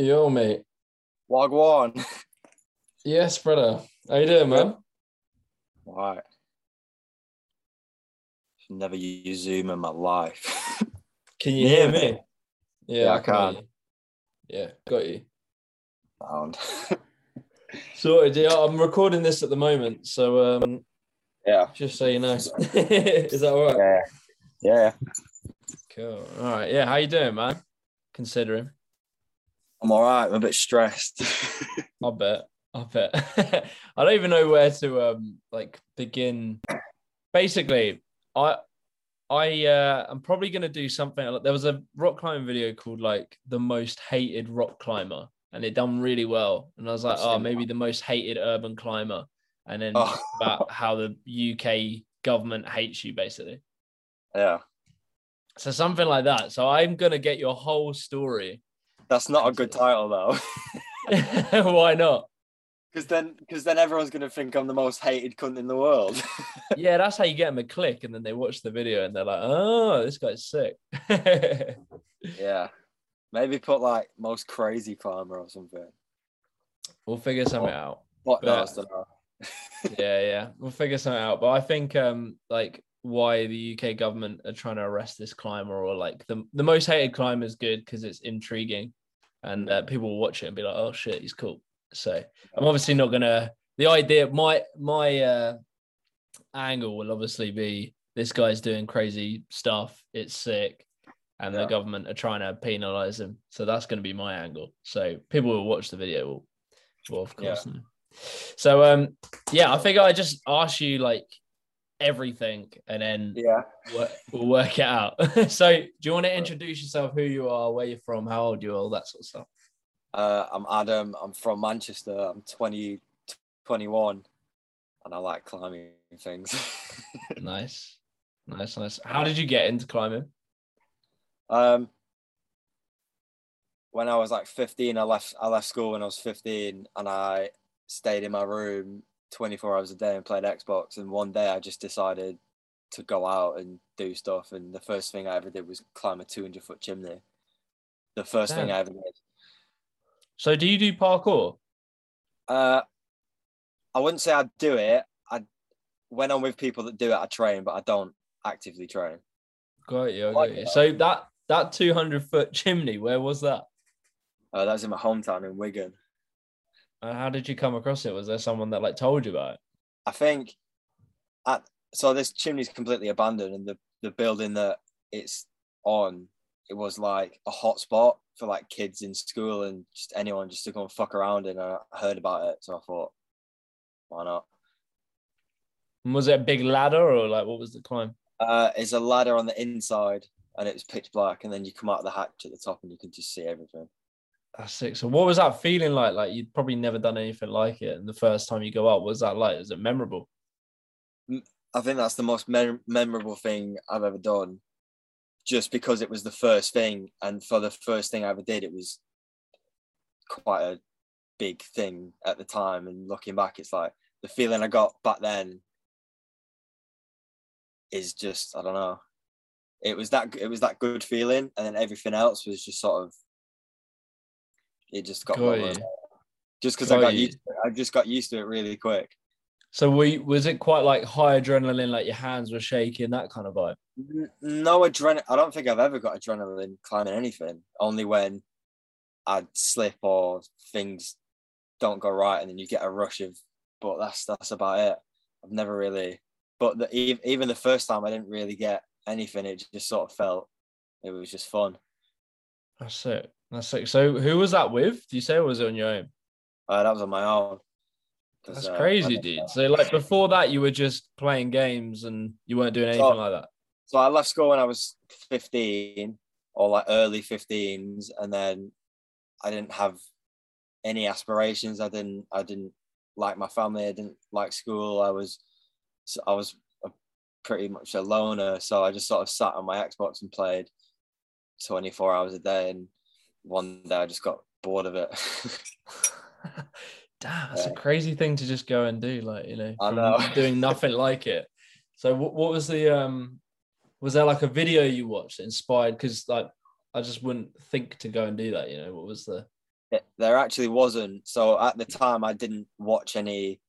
Yo, mate. Wagwan. Yes, brother. How you doing, man? Right. Never used Zoom in my life. Can you hear me? Yeah, Yeah, I can. Yeah, got you. Sound. Sorted. Yeah, I'm recording this at the moment, so um, yeah. just so you know, is that all right? Yeah. Yeah. Cool. All right. Yeah. How you doing, man? Considering, I'm all right. I'm a bit stressed. I bet. I bet. I don't even know where to um like begin. Basically, I I uh I'm probably gonna do something. There was a rock climbing video called like the most hated rock climber, and it done really well. And I was like, oh, maybe the most hated urban climber, and then Oh. about how the UK government hates you, basically. yeah. So something like that. So I'm gonna get your whole story. That's not a good title though. Why not? Because then, because then everyone's gonna think I'm the most hated cunt in the world. Yeah, that's how you get them a click, and then they watch the video and they're like, "Oh, this guy's sick." yeah. Maybe put like most crazy climber or something. we'll figure something out. What knows? Yeah, yeah, we'll figure something out. But I think, um, like, why the UK government are trying to arrest this climber, or like the the most hated climber is good because it's intriguing, and uh, people will watch it and be like, "Oh shit, he's cool." So I'm obviously not gonna. The idea, my my uh, angle will obviously be this guy's doing crazy stuff. It's sick, and the government are trying to penalize him. So that's going to be my angle. So people will watch the video. Will, will of course. know. So um, yeah, I figure I just ask you like everything, and then Yeah. work, we'll work it out. so do you want to introduce yourself? Who you are, where you're from, how old you are, all that sort of stuff. Uh, I'm Adam. I'm from Manchester. I'm 20, 21, and I like climbing things. Nice, nice, nice. How did you get into climbing? um, when I was like 15, I left. I left school when I was 15, and I stayed in my room 24 hours a day and played Xbox. And one day, I just decided to go out and do stuff. And the first thing I ever did was climb a 200 foot chimney. The first thing I ever did. So do you do parkour? Uh, I wouldn't say I'd do it. I when I'm with people that do it, I train, but I don't actively train. Got you, got you. So that that 200 foot chimney, where was that? Uh, that was in my hometown in Wigan. Uh, how did you come across it? Was there someone that like told you about it? I think at so this chimney's completely abandoned, and the the building that it's on, it was like a hot spot for like kids in school and just anyone just to go and fuck around. And I heard about it, so I thought, why not? And was it a big ladder or like what was the climb? Uh, it's a ladder on the inside, and it's pitch black, and then you come out of the hatch at the top, and you can just see everything. That's sick. So what was that feeling like? Like you'd probably never done anything like it. And the first time you go up, what was that like? Was it memorable? I think that's the most mem- memorable thing I've ever done, just because it was the first thing, and for the first thing I ever did, it was quite a big thing at the time. And looking back, it's like the feeling I got back then is just I don't know. It was that it was that good feeling, and then everything else was just sort of it just got Got lower. just because I Got you. used to it, I just got used to it really quick. So we was it quite like high adrenaline, like your hands were shaking, that kind of vibe? No adrenaline. I don't think I've ever got adrenaline climbing anything. Only when I'd slip or things don't go right, and then you get a rush of. But that's that's about it. I've never really. But the, even the first time, I didn't really get anything. It just sort of felt. It was just fun. That's it. That's sick. So who was that with? Do you say or was it on your own? Uh, that was on my own. That's uh, crazy, dude. So like before that, you were just playing games and you weren't doing anything So- like that. So I left school when I was 15 or like early 15s and then I didn't have any aspirations. I didn't I didn't like my family. I didn't like school. I was I was a, pretty much a loner, so I just sort of sat on my Xbox and played 24 hours a day and one day I just got bored of it. Damn, that's a crazy thing to just go and do. Like you know, I know. doing nothing like it. So what, what was the um? Was there like a video you watched inspired? Because like I just wouldn't think to go and do that. You know, what was the it, there actually wasn't. So at the time, I didn't watch any,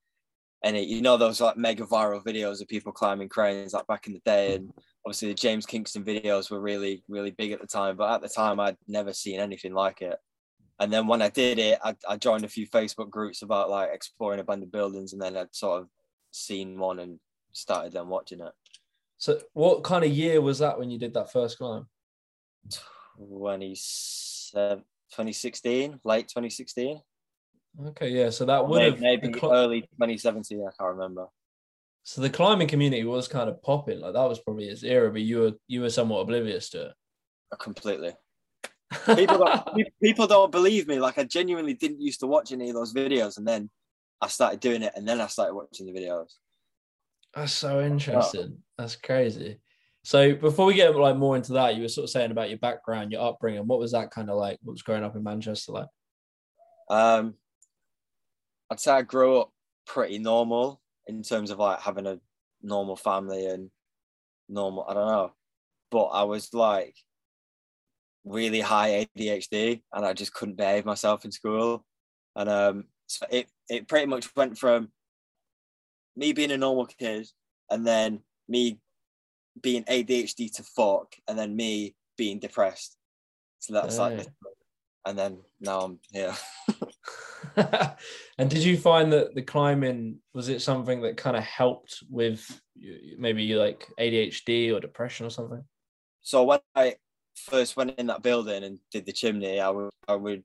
any. You know, those like mega viral videos of people climbing cranes, like back in the day, and obviously the James Kingston videos were really, really big at the time. But at the time, I'd never seen anything like it. And then when I did it, I, I joined a few Facebook groups about like exploring abandoned buildings, and then I'd sort of seen one and started then watching it. So, what kind of year was that when you did that first climb? 2016, late 2016. Okay, yeah. So that would have maybe, maybe early 2017. I can't remember. So the climbing community was kind of popping, like that was probably its era, but you were you were somewhat oblivious to it. Completely. People don't, people don't believe me. Like I genuinely didn't used to watch any of those videos, and then I started doing it, and then I started watching the videos. That's so interesting. Oh. That's crazy. So before we get like more into that, you were sort of saying about your background, your upbringing. What was that kind of like? What was growing up in Manchester like? Um, I'd say I grew up pretty normal in terms of like having a normal family and normal. I don't know, but I was like really high ADHD, and I just couldn't behave myself in school. And um, so it it pretty much went from me being a normal kid, and then me being ADHD to fuck, and then me being depressed. So that's like, and then now I'm here. and did you find that the climbing was it something that kind of helped with maybe like ADHD or depression or something? So when I first went in that building and did the chimney, I would I would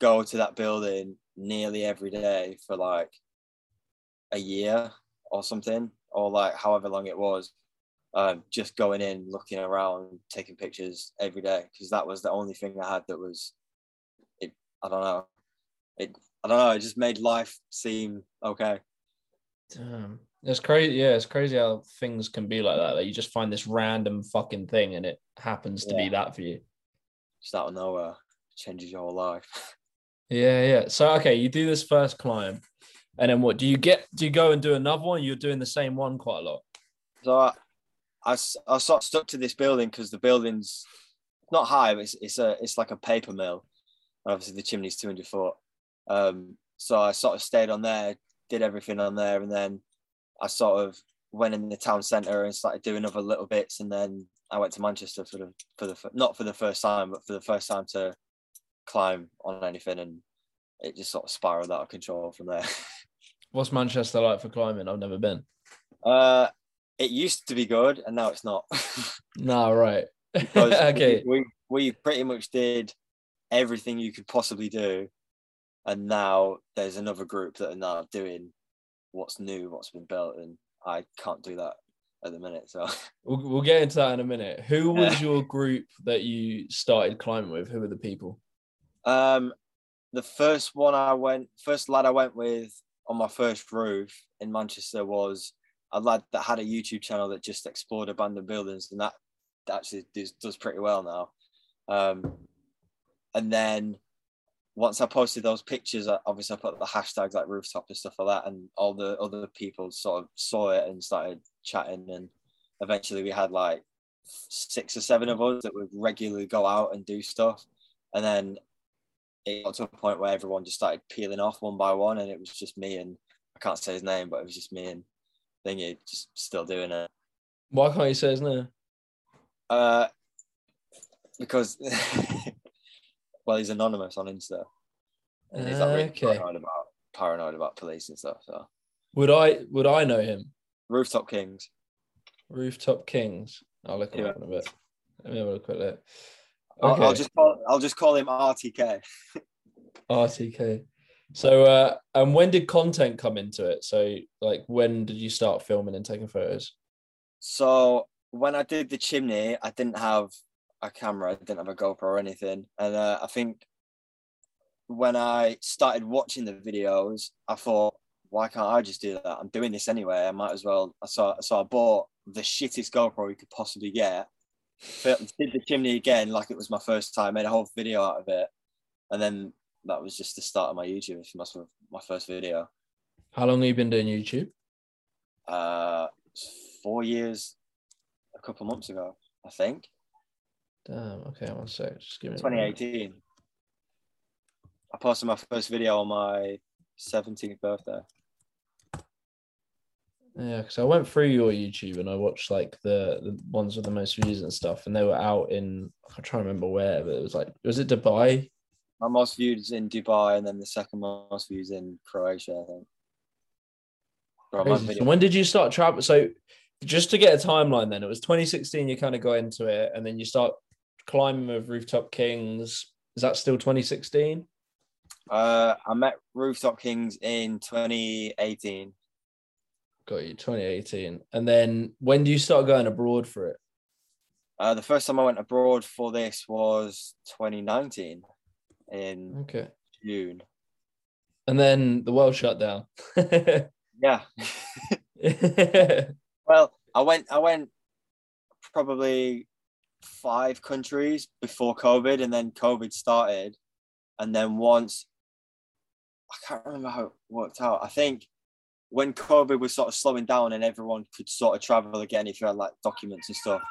go to that building nearly every day for like a year or something, or like however long it was. Um, just going in, looking around, taking pictures every day because that was the only thing I had that was. It, I don't know. It, I don't know. It just made life seem okay. Damn, it's crazy. Yeah, it's crazy how things can be like that. That you just find this random fucking thing and it happens to yeah. be that for you. Just out of nowhere, changes your whole life. Yeah, yeah. So okay, you do this first climb, and then what? Do you get? Do you go and do another one? You're doing the same one quite a lot. So I, I, I sort of stuck to this building because the building's not high, but it's, it's a it's like a paper mill. Obviously, the chimney's 200 foot. Um, so I sort of stayed on there, did everything on there, and then I sort of went in the town centre and started doing other little bits, and then I went to Manchester for the for the not for the first time, but for the first time to climb on anything, and it just sort of spiraled out of control from there. What's Manchester like for climbing? I've never been. Uh, it used to be good, and now it's not. no, right. okay. We, we pretty much did everything you could possibly do, and now there's another group that are now doing what's new, what's been built, and I can't do that at the minute. So we'll, we'll get into that in a minute. Who was your group that you started climbing with? Who were the people? Um, the first one I went, first lad I went with on my first roof in Manchester was a lad that had a YouTube channel that just explored abandoned buildings, and that actually does, does pretty well now. Um, and then once I posted those pictures, obviously I put the hashtags like rooftop and stuff like that, and all the other people sort of saw it and started chatting, and eventually we had like six or seven of us that would regularly go out and do stuff, and then it got to a point where everyone just started peeling off one by one, and it was just me and I can't say his name, but it was just me and Thingy just still doing it. Why can't you say his name? Uh, because well, he's anonymous on Insta, and he's like really okay. paranoid about paranoid about police and stuff. So would I would I know him? Rooftop Kings. Rooftop Kings. I'll look yeah. up in a bit. Let me have a look at it. Okay. I'll, I'll, just call, I'll just call him RTK. RTK. So, uh, and when did content come into it? So, like, when did you start filming and taking photos? So, when I did the chimney, I didn't have a camera, I didn't have a GoPro or anything. And uh, I think when I started watching the videos, I thought, why can't I just do that? I'm doing this anyway. I might as well. So, so I bought the shittest GoPro you could possibly get did the chimney again like it was my first time, made a whole video out of it. And then that was just the start of my YouTube, my, my first video. How long have you been doing YouTube? Uh, four years, a couple months ago, I think. Damn. Okay, one sec. Just give me. 2018. I posted my first video on my 17th birthday. Yeah, because I went through your YouTube and I watched like the, the ones with the most views and stuff, and they were out in I'm trying to remember where, but it was like was it Dubai? My most views in Dubai, and then the second most views in Croatia, I think. Crazy. So when did you start travel? So just to get a timeline, then it was 2016. You kind of got into it, and then you start climbing with Rooftop Kings. Is that still 2016? Uh, I met Rooftop Kings in 2018. Got you 2018. And then when do you start going abroad for it? Uh, the first time I went abroad for this was 2019 in Okay. June. And then the world shut down. Yeah. Well, I went. I went probably five countries before COVID, and then COVID started, and then once I can't remember how it worked out. I think when COVID was sort of slowing down and everyone could sort of travel again if you had like documents and stuff.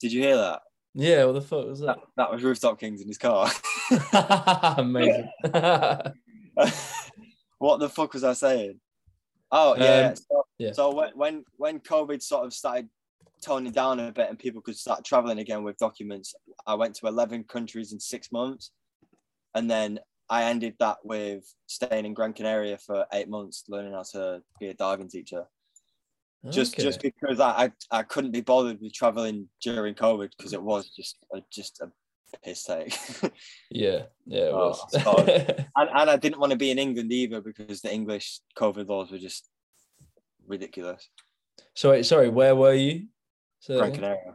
Did you hear that? yeah, what the fuck was That, that? that was Rooftop Kings in his car. Amazing. what the fuck was I saying? Oh yeah. Um, so, yeah. so when when when COVID sort of started toning down a bit and people could start traveling again with documents, I went to eleven countries in six months, and then I ended that with staying in Gran Canaria for eight months, learning how to be a diving teacher. Just Okay. just because I, I I couldn't be bothered with traveling during COVID because it was just a, just a piss take. yeah, yeah, it Oh, was. and, and I didn't want to be in England either because the English COVID laws were just ridiculous. so sorry, where were you? So Gran Canaria.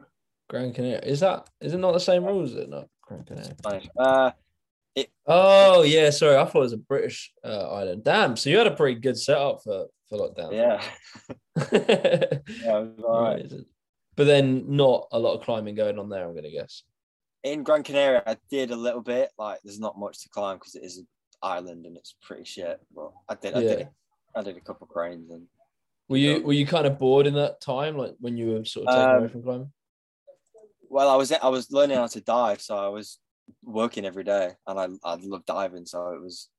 Gran Canaria. Is that is it not the same rules? Is it not Gran Canaria? Spanish. Uh, Oh yeah, sorry. I thought it was a British uh, island. Damn. So you had a pretty good setup for for lockdown. yeah, Yeah. yeah, it was all right. But then not a lot of climbing going on there. I'm gonna guess. In Gran Canaria, I did a little bit. Like, there's not much to climb because it is an island and it's pretty shit. But I did, I did, I did a couple of cranes and Were you were you kind of bored in that time, like when you were sort of taken Um, away from climbing? well, I was I was learning how to dive, so I was working every day, and I I love diving, so it was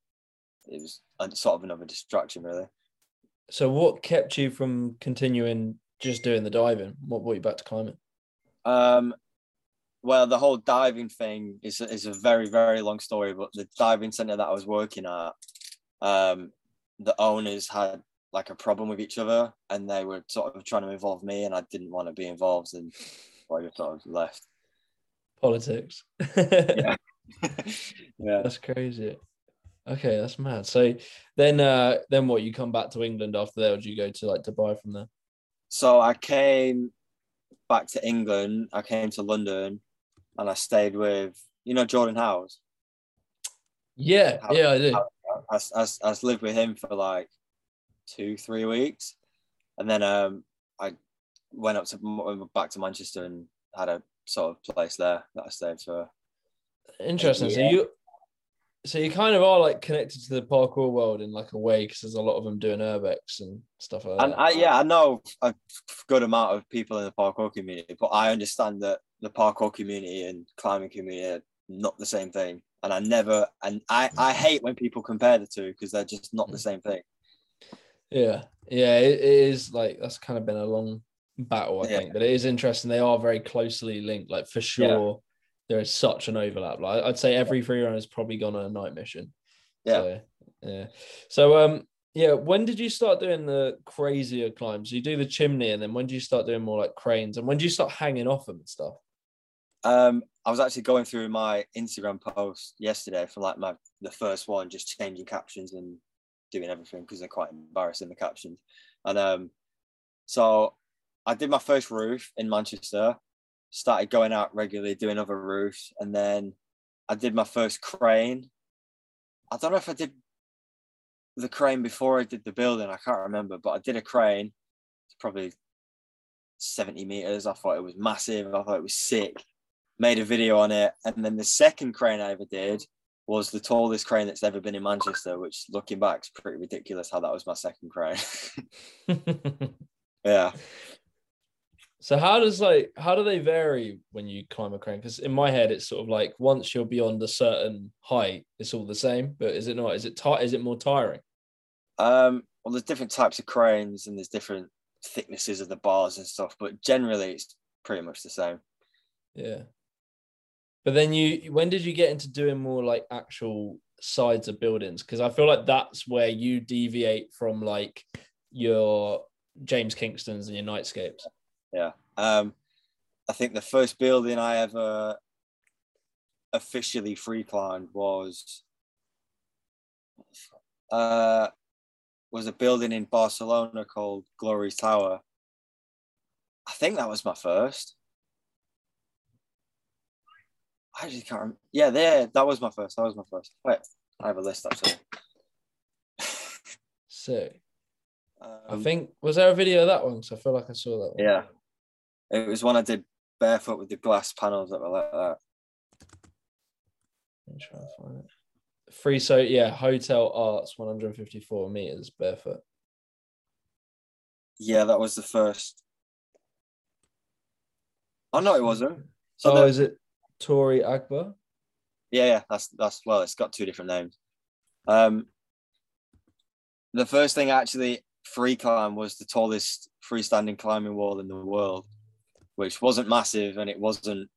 it was a, sort of another distraction, really. So what kept you from continuing just doing the diving? What brought you back to climbing? Um, well, the whole diving thing is is a very very long story, but the diving center that I was working at, um, the owners had like a problem with each other, and they were sort of trying to involve me, and I didn't want to be involved, and so I just sort of left. Politics. Yeah. yeah. That's crazy. Okay, that's mad. So then uh then what you come back to England after that or do you go to like Dubai from there? So I came back to England. I came to London, and I stayed with you know Jordan Howes. Yeah, yeah, I do. how- I, I, I lived with him for like two, three weeks, and then um, I went up to back to Manchester and had a sort of place there that I stayed for. Interesting. So you so you kind of are like connected to the parkour world in like a way because there's a lot of them doing urbex and stuff like And that. I, yeah, I know a good amount of people in the parkour community, but I understand that the parkour community and climbing community are not the same thing. And I never, and I, I hate when people compare the two because they're just not the same thing. Yeah, yeah, it, it is like that's kind of been a long battle, I Yeah. think, but it is interesting. They are very closely linked. Like for sure, there is such an overlap. Like I'd say every free runner has probably gone on a night mission. Yeah. So, yeah. So um, yeah. When did you start doing the crazier climbs? You do the chimney, and then when do you start doing more like cranes? And when do you start hanging off them and stuff? Um, I was actually going through my Instagram post yesterday for like my the first one, just changing captions and doing everything because they're quite embarrassing the captions. And um, so I did my first roof in Manchester, started going out regularly doing other roofs, and then I did my first crane. I don't know if I did the crane before I did the building. I can't remember, but I did a crane. It's probably 70 meters. I thought it was massive. I thought it was sick. Made a video on it. And then the second crane I ever did was the tallest crane that's ever been in Manchester, which looking back is pretty ridiculous how that was my second crane. yeah. So how does like how do they vary when you climb a crane? Because in my head, it's sort of like once you're beyond a certain height, it's all the same. But is it not? Is it tight? Is it more tiring? Um, well, there's different types of cranes and there's different thicknesses of the bars and stuff, but generally it's pretty much the same. Yeah. But then you, when did you get into doing more like actual sides of buildings? Because I feel like that's where you deviate from like your James Kingstons and your Nightscapes. Yeah. Um, I think the first building I ever officially free climbed was uh, was a building in Barcelona called Glory's Tower. I think that was my first. I actually can't remember. Yeah, there. That was my first. That was my first. Wait, I have a list actually. Sick. Um, I think was there a video of that one? So I feel like I saw that. One. Yeah, it was one I did barefoot with the glass panels that were like that. I'm trying to find it. Free so yeah, Hotel Arts, 154 meters barefoot. Yeah, that was the first. Oh no, it wasn't. So oh, the... is it Torre Agbar? Yeah, yeah, that's that's well, it's got two different names. Um, the first thing actually free climb was the tallest freestanding climbing wall in the world which wasn't massive and it wasn't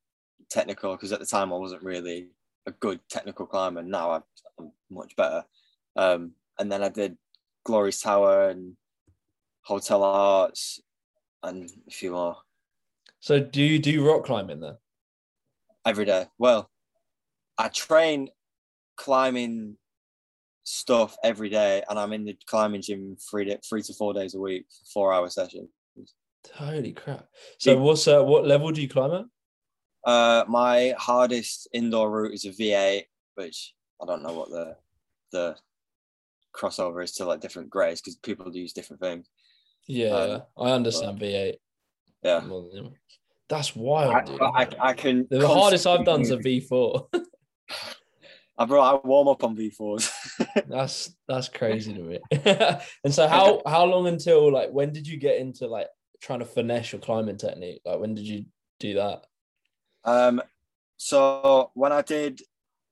technical because at the time I wasn't really a good technical climber. Now I'm, I'm much better. Um, and then I did Glory's Tower and Hotel Arts and a few more. So do you do rock climbing then? Every day. Well, I train climbing stuff every day and I'm in the climbing gym three, to, three to four days a week, four hour sessions. Holy crap! So what's uh, what level do you climb at? Uh, my hardest indoor route is a V8, which I don't know what the the crossover is to like different grades because people use different things. Yeah, um, I understand but, V8. Yeah, that's wild, I, dude. I, I, can. The hardest I've done is a V4. I bro, I warm up on V4s. that's that's crazy to me. and so how how long until like when did you get into like trying to finesse your climbing technique? Like when did you do that? Um, so when I did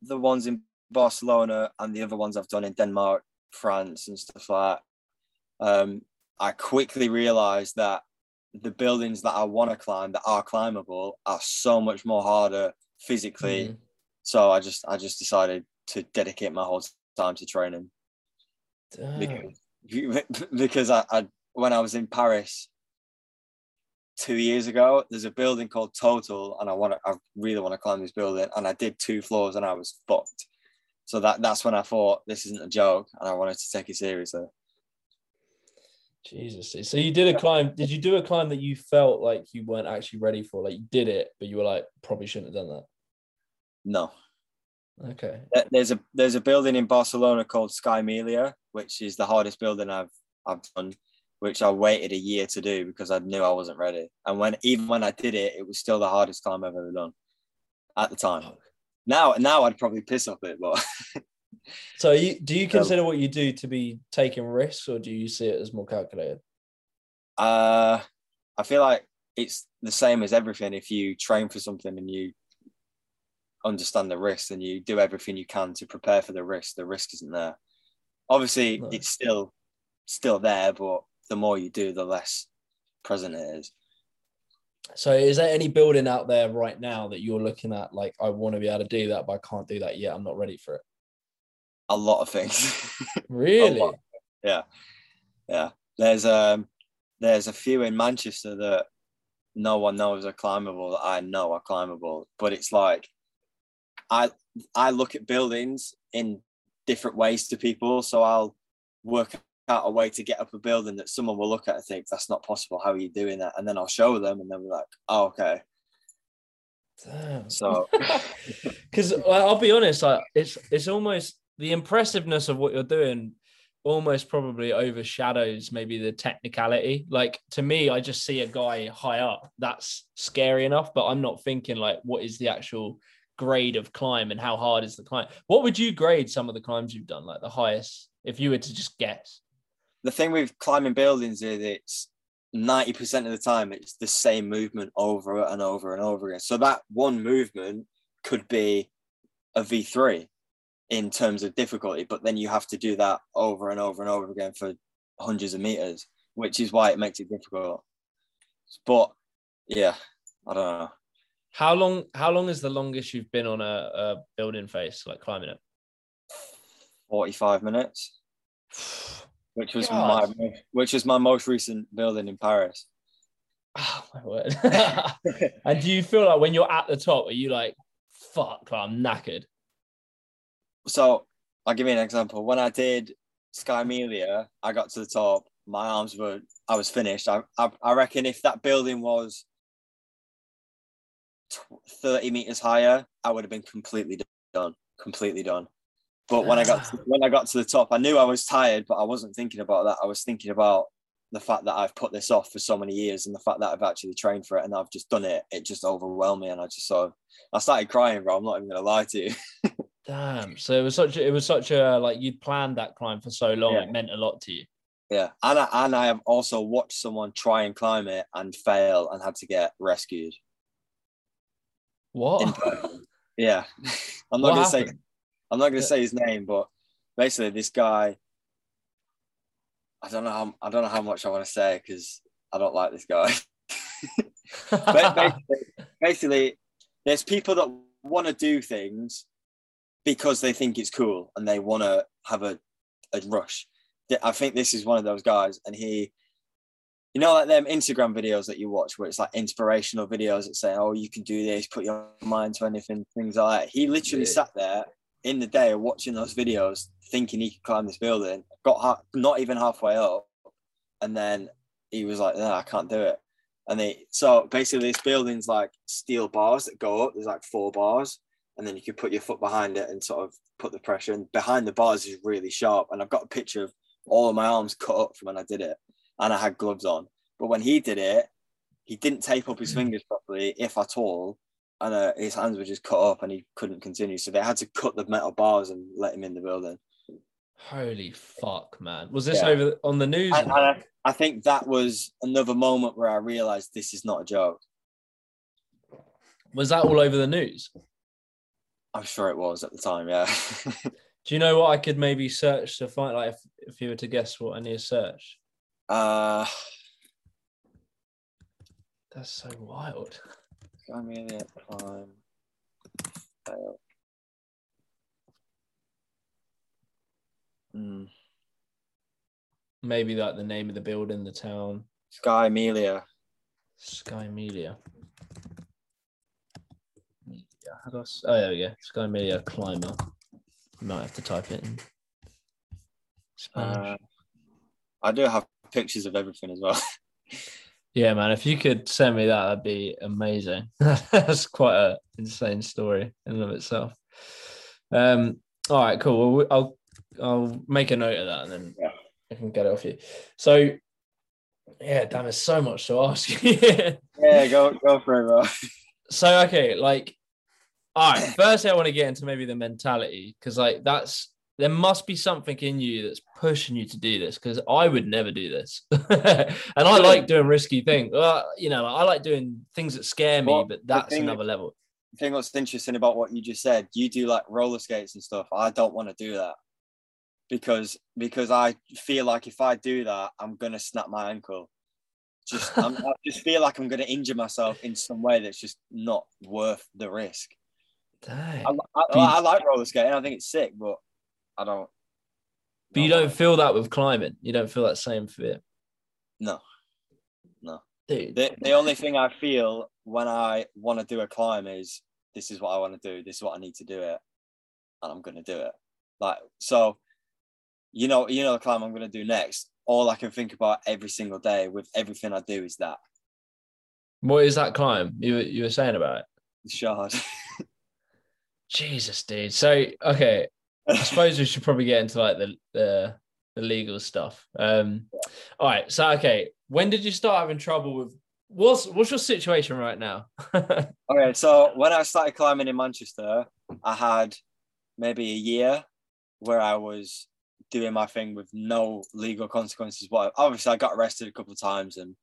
the ones in Barcelona and the other ones I've done in Denmark, France, and stuff like that, um, I quickly realized that the buildings that I want to climb that are climbable are so much more harder physically. Mm. So I just I just decided to dedicate my whole time to training. Damn. Because, because I, I when I was in Paris, two years ago. There's a building called Total, and I want to, I really want to climb this building. And I did two floors, and I was fucked. So that that's when I thought this isn't a joke, and I wanted to take it seriously. Jesus. So you did a climb. Did you do a climb that you felt like you weren't actually ready for? Like you did it, but you were like, probably shouldn't have done that. No. Okay. There's a there's a building in Barcelona called Sky Meliá, which is the hardest building I've I've done which I waited a year to do because I knew I wasn't ready. And when even when I did it, it was still the hardest climb I've ever done at the time. Now, now I'd probably piss off it, but. so, you, do you consider um, what you do to be taking risks, or do you see it as more calculated? Uh, I feel like it's the same as everything. If you train for something and you understand the risk and you do everything you can to prepare for the risk, the risk isn't there. Obviously, no. it's still still there, but the more you do, the less present it is. So, is there any building out there right now that you're looking at? Like, I want to be able to do that, but I can't do that yet. I'm not ready for it. A lot of things. Really? yeah, yeah. There's um, there's a few in Manchester that no one knows are climbable that I know are climbable, but it's like I I look at buildings in different ways to people. So I'll work out a way to get up a building that someone will look at and think that's not possible. How are you doing that? And then I'll show them, and then we're like, oh, okay. Damn. So, because I'll be honest, like it's it's almost the impressiveness of what you're doing almost probably overshadows maybe the technicality. Like to me, I just see a guy high up. That's scary enough, but I'm not thinking like what is the actual grade of climb and how hard is the climb. What would you grade some of the climbs you've done, like the highest, if you were to just guess? the thing with climbing buildings is it's 90% of the time it's the same movement over and over and over again. So that one movement could be a V3 in terms of difficulty, but then you have to do that over and over and over again for hundreds of meters, which is why it makes it difficult. But yeah, I don't know. How long? How long is the longest you've been on a, a building face, like climbing it? 45 minutes, which was God. my which was my most recent building in Paris. Oh my word! and do you feel like when you're at the top, are you like, "Fuck, I'm knackered"? So I'll give you an example. When I did Skymelia, I got to the top. My arms were, I was finished. I, I, I reckon if that building was 30 meters higher, I would have been completely done, completely done. But when I got to, when I got to the top, I knew I was tired, but I wasn't thinking about that. I was thinking about the fact that I've put this off for so many years and the fact that I've actually trained for it and I've just done it. It just overwhelmed me, and I just sort of I started crying, bro. I'm not even gonna lie to you. Damn. So it was such a, it was such a like you'd planned that climb for so long. Yeah. It meant a lot to you. Yeah, and I, and I have also watched someone try and climb it and fail and had to get rescued. What? yeah, I'm not what gonna happened? say I'm not gonna say his name, but basically this guy. I don't know how I don't know how much I want to say because I don't like this guy. basically, basically, there's people that want to do things because they think it's cool and they want to have a, a rush. I think this is one of those guys, and he, you know, like them Instagram videos that you watch where it's like inspirational videos that say, "Oh, you can do this, put your mind to anything," things like that. He literally yeah. sat there in the day watching those videos, thinking he could climb this building. Got ha- not even halfway up, and then he was like, "No, I can't do it." And they so basically, this building's like steel bars that go up. There's like four bars, and then you can put your foot behind it and sort of put the pressure. And behind the bars is really sharp. And I've got a picture of all of my arms cut up from when I did it, and I had gloves on. But when he did it, he didn't tape up his mm. fingers properly, if at all, and uh, his hands were just cut up, and he couldn't continue. So they had to cut the metal bars and let him in the building. Holy fuck, man! Was this yeah. over on the news? I, I think that was another moment where I realized this is not a joke. Was that all over the news? I'm sure it was at the time. Yeah. Do you know what I could maybe search to find? Like, if, if you were to guess what I need to search. Uh. That's so wild. Skymelia climb fail. Hmm. Maybe like the name of the building, the town. Sky Amelia. Skymelia. Skymelia. How do I, oh, there we go. Skymelia climber. might have to type it in. Spanish. Uh, I do have pictures of everything as well. yeah, man. If you could send me that, that'd be amazing. That's quite an insane story in and of itself. Um. All right. Cool. Well, I'll I'll make a note of that, and then yeah. I can get it off you. So, yeah, damn, there's so much to ask yeah, go go for it, bro. So, okay, like all right. Firstly, I want to get into maybe the mentality because, like, that's there must be something in you that's pushing you to do this because I would never do this. and I like doing risky things. Well, you know, I like doing things that scare me, well, but that's thing, another level. The thing that's interesting about what you just said, you do like roller skates and stuff. I don't want to do that because because I feel like if I do that, I'm gonna snap my ankle. Just i just feel like I'm gonna injure myself in some way that's just not worth the risk. Dang. I, I, I, like roller skating. I think it's sick, but I don't. But you don't like feel that with climbing. You don't feel that same fear. No, no. Dude. The, the only thing I feel when I want to do a climb is this is what I want to do. This is what I need to do it, and I'm going to do it. Like so, you know, you know the climb I'm going to do next. All I can think about every single day with everything I do is that. What is that climb you you were saying about it? Shard. Jesus, dude. So okay, I suppose we should probably get into like the the, the legal stuff. Um, all right. So okay, when did you start having trouble with? What's what's your situation right now? okay, so when I started climbing in Manchester, I had maybe a year where I was doing my thing with no legal consequences. What obviously I got arrested a couple of times and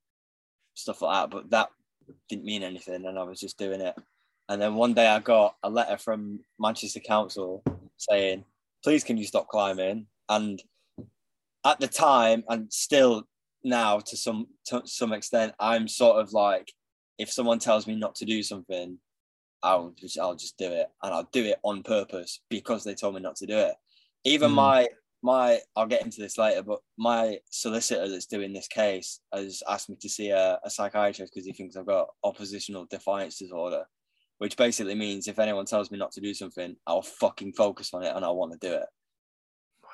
stuff like that. But that didn't mean anything, and I was just doing it. And then one day I got a letter from Manchester Council saying, "Please, can you stop climbing?" And at the time, and still now to some to some extent, I'm sort of like, if someone tells me not to do something, I'll just I'll just do it, and I'll do it on purpose because they told me not to do it. Even mm. my my I'll get into this later, but my solicitor that's doing this case has asked me to see a, a psychiatrist because he thinks I've got oppositional defiance disorder, which basically means if anyone tells me not to do something, I'll fucking focus on it and I want to do it.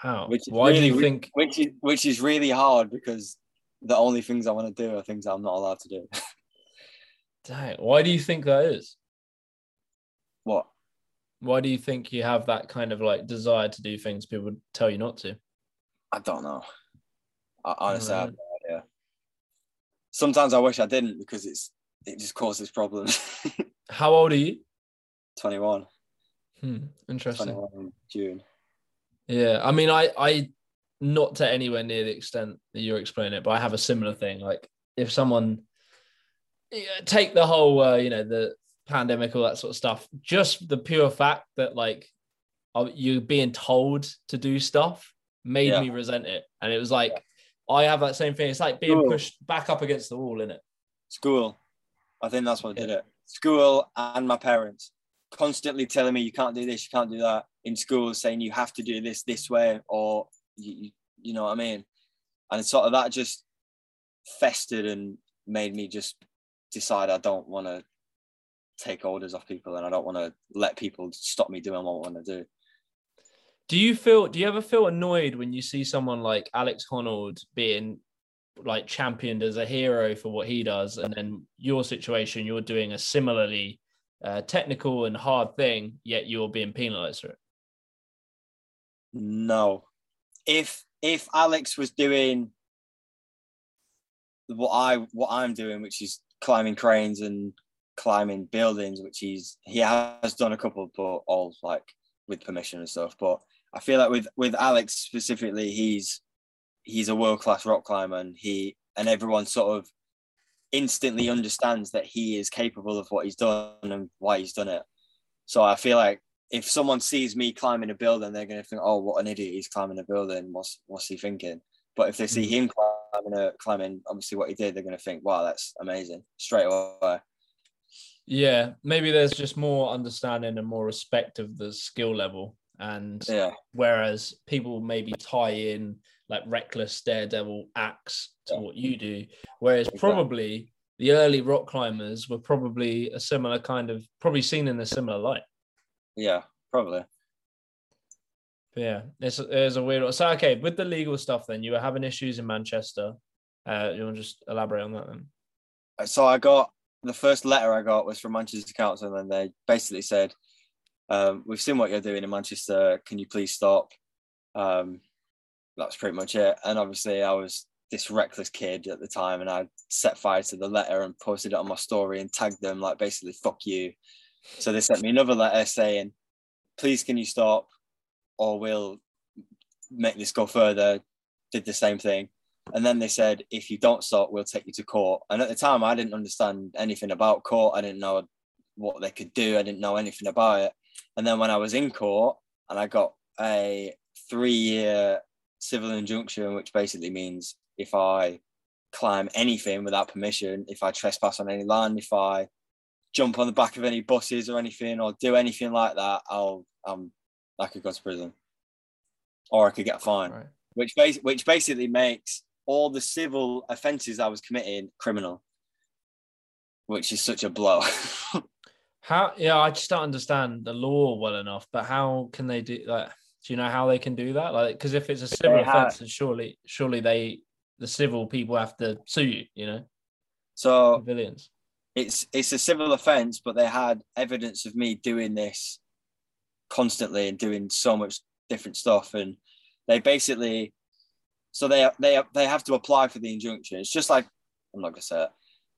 Wow. Which Why really, do you think? Which is which is really hard because the only things I want to do are things I'm not allowed to do. Dang. Why do you think that is? What? Why do you think you have that kind of like desire to do things people tell you not to? I don't know. I, honestly, I have no idea. Sometimes I wish I didn't because it's it just causes problems. How old are you? Twenty one. Hmm. Interesting. Twenty one in June. Yeah, I mean, I I not to anywhere near the extent that you're explaining it, but I have a similar thing. Like if someone take the whole, uh, you know, the pandemic, all that sort of stuff. Just the pure fact that like you being told to do stuff made yeah. me resent it, and it was like yeah. I have that same thing. It's like being pushed back up against the wall, in it. School, I think that's what did it. School and my parents constantly telling me you can't do this, you can't do that. In school, saying you have to do this this way, or you, you know what I mean. And sort of that just festered and made me just decide I don't want to take orders off people and I don't want to let people stop me doing what I want to do. Do you feel do you ever feel annoyed when you see someone like Alex Honnold being like championed as a hero for what he does and then your situation you're doing a similarly uh, technical and hard thing yet you're being penalized for it? No. If if Alex was doing what I what I'm doing which is climbing cranes and climbing buildings, which he's he has done a couple, but all like with permission and stuff. But I feel like with with Alex specifically, he's he's a world class rock climber, and he and everyone sort of instantly understands that he is capable of what he's done and why he's done it. So I feel like if someone sees me climbing a building, they're going to think, "Oh, what an idiot! He's climbing a building. What's what's he thinking?" But if they see mm. him climbing, a, climbing obviously what he did, they're going to think, "Wow, that's amazing!" Straight away. Yeah, maybe there's just more understanding and more respect of the skill level. And yeah. whereas people maybe tie in like reckless daredevil acts to yeah. what you do, whereas exactly. probably the early rock climbers were probably a similar kind of probably seen in a similar light. Yeah, probably. yeah, it's it's a weird. So okay, with the legal stuff, then you were having issues in Manchester. Uh, you want to just elaborate on that then? So I got the first letter I got was from Manchester Council, and they basically said, um, "We've seen what you're doing in Manchester. Can you please stop?" Um, that's pretty much it. And obviously, I was this reckless kid at the time, and I set fire to the letter and posted it on my story and tagged them like basically "fuck you." So they sent me another letter saying, "Please, can you stop, or we'll make this go further." Did the same thing. And then they said, if you don't stop, we'll take you to court. And at the time, I didn't understand anything about court. I didn't know what they could do. I didn't know anything about it. And then when I was in court and I got a three year civil injunction, which basically means if I climb anything without permission, if I trespass on any land, if I jump on the back of any buses or anything, or do anything like that, I'll um I could go to prison, or I could get a fine, right. which bas- which basically makes all the civil offences I was committing criminal, which is such a blow. how? Yeah, I just don't understand the law well enough. But how can they do that? Do you know how they can do that? Like, because if it's a civil offence, have, surely, surely they, the civil people, have to sue you. You know. So civilians. It's it's a civil offence, but they had evidence of me doing this constantly and doing so much different stuff, and they basically so they they they have to apply for the injunction. It's just like I'm not gonna say it.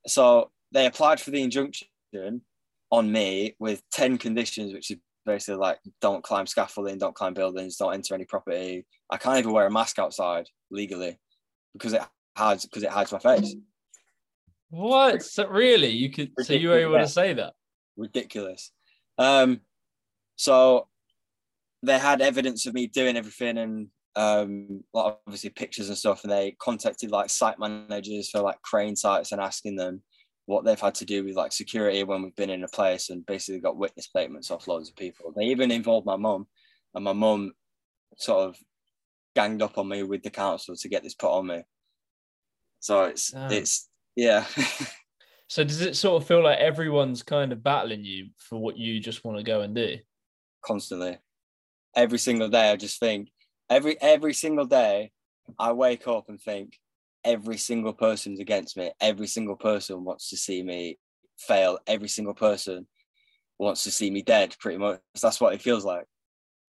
So they applied for the injunction on me with ten conditions, which is basically like don't climb scaffolding, don't climb buildings, don't enter any property. I can't even wear a mask outside legally because it hides because it hides my face. What? So really? You could so you were able to say that? ridiculous. Um, so they had evidence of me doing everything and um, like obviously pictures and stuff, and they contacted like site managers for like crane sites and asking them what they've had to do with like security when we've been in a place, and basically got witness statements off loads of people. They even involved my mum, and my mum sort of ganged up on me with the council to get this put on me. So it's Oh. it's yeah. So does it sort of feel like everyone's kind of battling you for what you just want to go and do? constantly. Every single day, I just think every every single day, I wake up and think every single person's against me. Every single person wants to see me fail. Every single person wants to see me dead. Pretty much, that's what it feels like.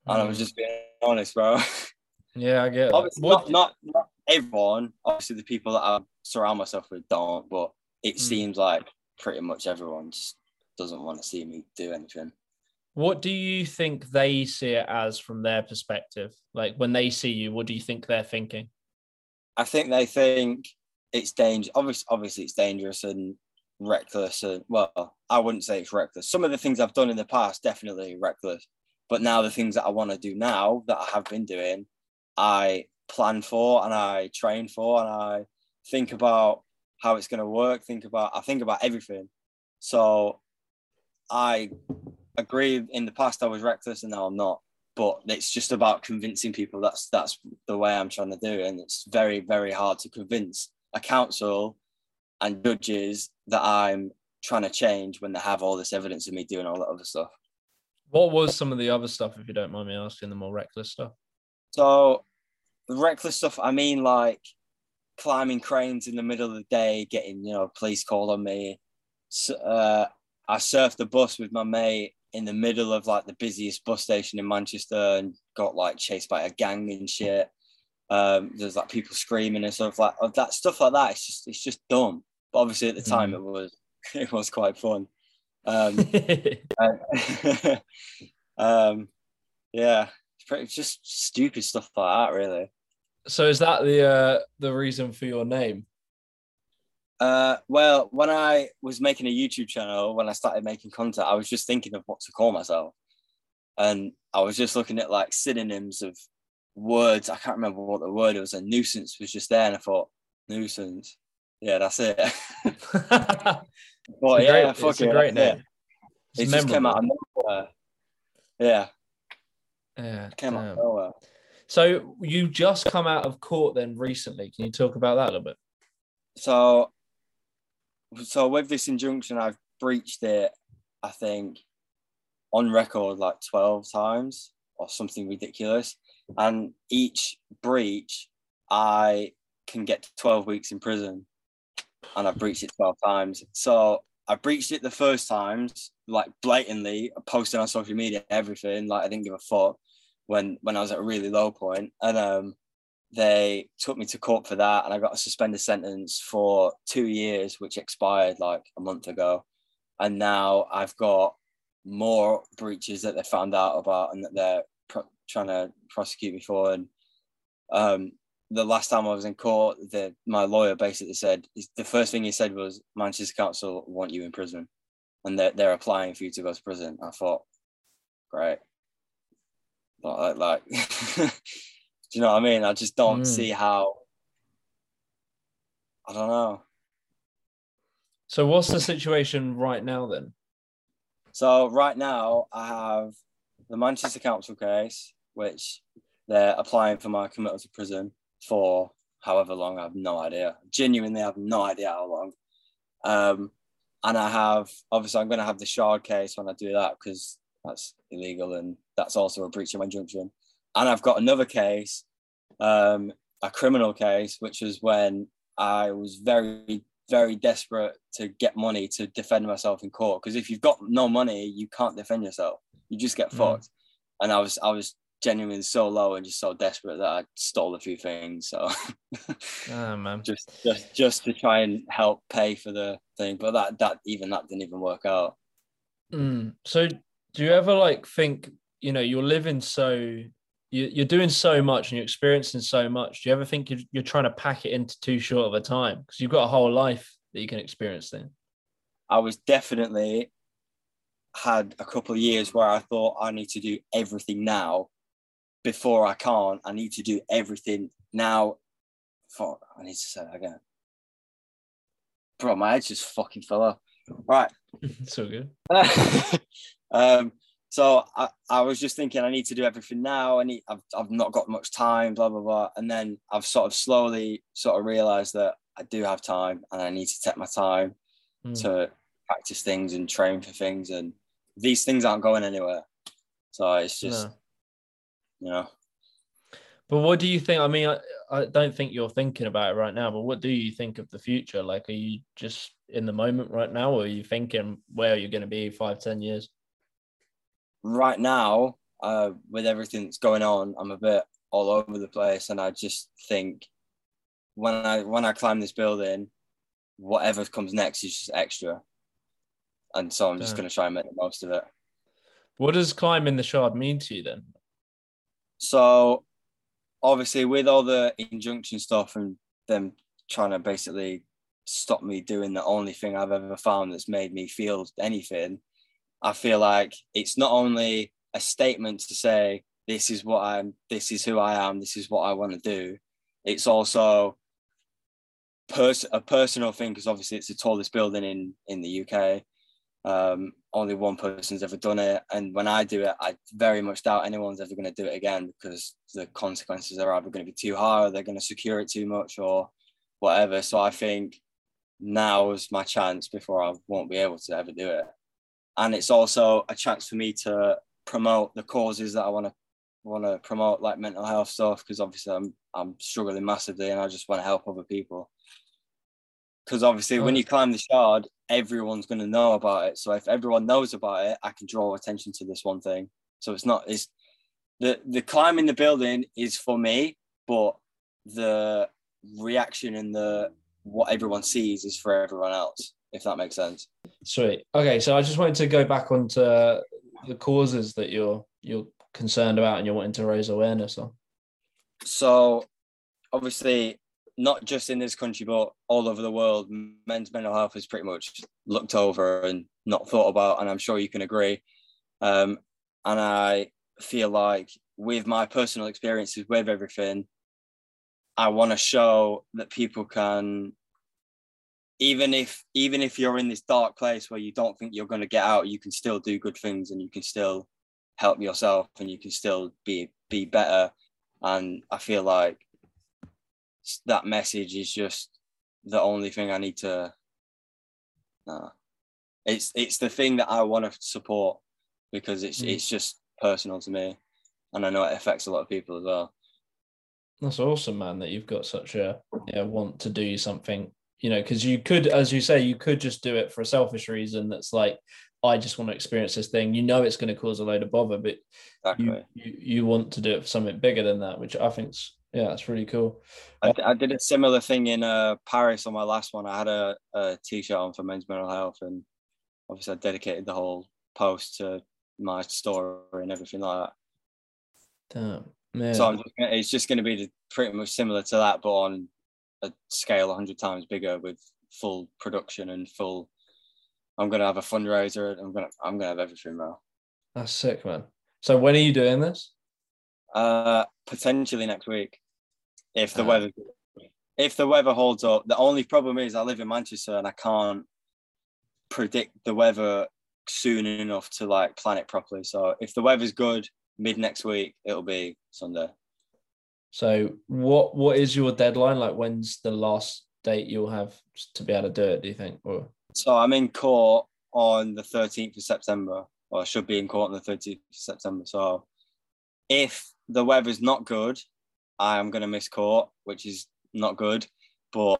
And I was Mm. just being honest, bro. Yeah, I get What- not, not not everyone. Obviously, the people that I surround myself with don't. But it Mm. seems like pretty much everyone just doesn't want to see me do anything. What do you think they see it as from their perspective? Like when they see you, what do you think they're thinking? I think they think it's dangerous. Obviously, obviously, it's dangerous and reckless. And well, I wouldn't say it's reckless. Some of the things I've done in the past definitely reckless, but now the things that I want to do now that I have been doing, I plan for and I train for and I think about how it's going to work. Think about I think about everything. So I agree. In the past, I was reckless, and now I'm not but it's just about convincing people that's that's the way I'm trying to do it. and it's very very hard to convince a council and judges that I'm trying to change when they have all this evidence of me doing all that other stuff. What was some of the other stuff, if you don't mind me asking, the more reckless stuff? So the reckless stuff, I mean like climbing cranes in the middle of the day, getting you know police called on me. S- Uh, I surfed the bus with my mate in the middle of like the busiest bus station in Manchester and got like chased by a gang and shit. Um, there's like people screaming and stuff like of that stuff like that. It's just it's just dumb. But obviously at the time Mm. it was it was quite fun. Um, um, yeah, it's pretty just stupid stuff like that, really. so is that the uh, the reason for your name? Uh, well, when I was making a YouTube channel, when I started making content, I was just thinking of what to call myself, and I was just looking at like synonyms of words. I can't remember what the word was. A nuisance was just there, and I thought nuisance. Yeah, that's it. but yeah, great, fuck it's it, a great name. It's It just came out of nowhere. Yeah, Yeah, came out of nowhere. So you just come out of court then recently. Can you talk about that a little bit? so so with this injunction i've breached it i think on record like 12 times or something ridiculous. And each breach i can get 12 weeks in prison. And i've breached it 12 times. So i breached it the first times like blatantly posting on social media everything like i didn't give a fuck when when i was at a really low point. And um they took me to court for that and I got a suspended sentence for two years, which expired like a month ago. And now I've got more breaches that they found out about and that they're trying to prosecute me for. And um, the last time I was in court, the, my lawyer basically said the first thing he said was Manchester Council want you in prison and they're, they're applying for you to go to prison. I thought, great. Like, like do you know what I mean? I just don't Mm. see how. I don't know. So what's the situation right now then? So right now, I have the Manchester Council case, which they're applying for my committal to prison for however long. I have no idea. Genuinely, I have no idea how long. Um, and I have obviously I'm going to have the shard case when I do that because that's illegal and that's also a breach of my injunction. And I've got another case, um, a criminal case, which was when I was very very desperate to get money to defend myself in court because if you've got no money you can't defend yourself you just get Mm. fucked and i was i was genuinely so low and just so desperate that i stole a few things so Ah man. just just just to try and help pay for the thing but that that even that didn't even work out Mm. So do you ever like think, you know, you're living so you, you're doing so much and you're experiencing so much. Do you ever think you're, you're trying to pack it into too short of a time? Because you've got a whole life that you can experience then. I was definitely had a couple of years where I thought I need to do everything now before I can't. I need to do everything now. Fuck, I need to say that again. Bro, my head just fucking fell off. Right. so good. um, so I, I was just thinking I need to do everything now. I need I've, I've not got much time, blah blah blah. And then I've sort of slowly sort of realized that I do have time and I need to take my time mm. to practice things and train for things and these things aren't going anywhere. So it's just, no. you know. But what do you think? I mean, I, I don't think you're thinking about it right now, but what do you think of the future? Like, are you just in the moment right now, or are you thinking where are you're going to be five, ten years? Right now, uh, with everything that's going on, I'm a bit all over the place, and I just think when I when I climb this building, whatever comes next is just extra and so I'm just going to try and make the most of it. What does climbing the shard mean to you then? So, obviously, with all the injunction stuff and them trying to basically stop me doing the only thing I've ever found that's made me feel anything, I feel like it's not only a statement to say this is what I'm, this is who I am, this is what I want to do. It's also pers- a personal thing because obviously it's the tallest building in in the UK. Um, only one person's ever done it, and when I do it, I very much doubt anyone's ever going to do it again because the consequences are either going to be too high, or they're going to secure it too much, or whatever. So I think now is my chance before I won't be able to ever do it, and it's also a chance for me to promote the causes that I want to want to promote, like mental health stuff, because obviously I'm I'm struggling massively, and I just want to help other people. Because obviously when you climb the shard everyone's going to know about it. So if everyone knows about it i can draw attention to this one thing. So it's not it's the the climbing the building is for me but the reaction and the what everyone sees is for everyone else if that makes sense sweet okay so i just wanted to go back onto the causes that you're you're concerned about and you're wanting to raise awareness on so obviously not just in this country, but all over the world, men's mental health is pretty much looked over and not thought about. And I'm sure you can agree. Um, and I feel like with my personal experiences with everything, I want to show that people can, even if even if you're in this dark place where you don't think you're going to get out, you can still do good things and you can still help yourself and you can still be be better. And I feel like that message is just the only thing I need to. Nah. It's it's the thing that I want to support because it's mm. it's just personal to me, and I know it affects a lot of people as well. That's awesome, man. That you've got such a yeah, want to do something, you know, because you could, as you say, you could just do it for a selfish reason. That's like, I just want to experience this thing. You know, it's going to cause a load of bother, but exactly. you, you you want to do it for something bigger than that, which I think's yeah, that's really cool. I, I, did a similar thing in uh, Paris on my last one. I had a a t-shirt on for men's mental health, and obviously I dedicated the whole post to my story and everything like that. Damn, man. So I'm just, it's just going to be pretty much similar to that, but on a scale hundred times bigger with full production and full. I'm gonna have a fundraiser. I'm gonna I'm gonna have everything now. That's sick, man. So when are you doing this? Uh, potentially next week if the uh, weather if the weather holds up. The only problem is I live in Manchester and I can't predict the weather soon enough to like plan it properly. So if the weather's good, mid next week, it'll be Sunday. So what what is your deadline? Like when's the last date you'll have to be able to do it, do you think? Or so I'm in court on the 13th of September, or I should be in court on the 13th of September. So if the weather's not good, I am going to miss court, which is not good, but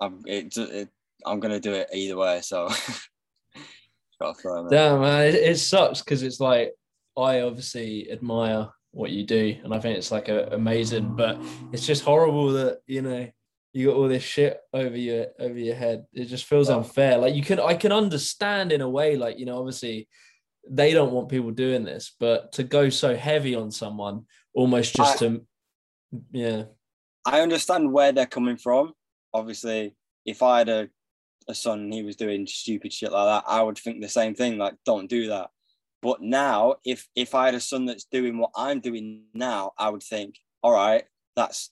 I'm it, it I'm going to do it either way. So, damn man, it, it sucks because it's like I obviously admire what you do, and I think it's like a, amazing, but it's just horrible that you know you got all this shit over your over your head. It just feels unfair. Like you can I can understand in a way, like you know, obviously they don't want people doing this, but to go so heavy on someone almost just I, to yeah. I understand where they're coming from. Obviously, if I had a a son and he was doing stupid shit like that, I would think the same thing, like don't do that. But now, if if I had a son that's doing what I'm doing now, I would think, all right, that's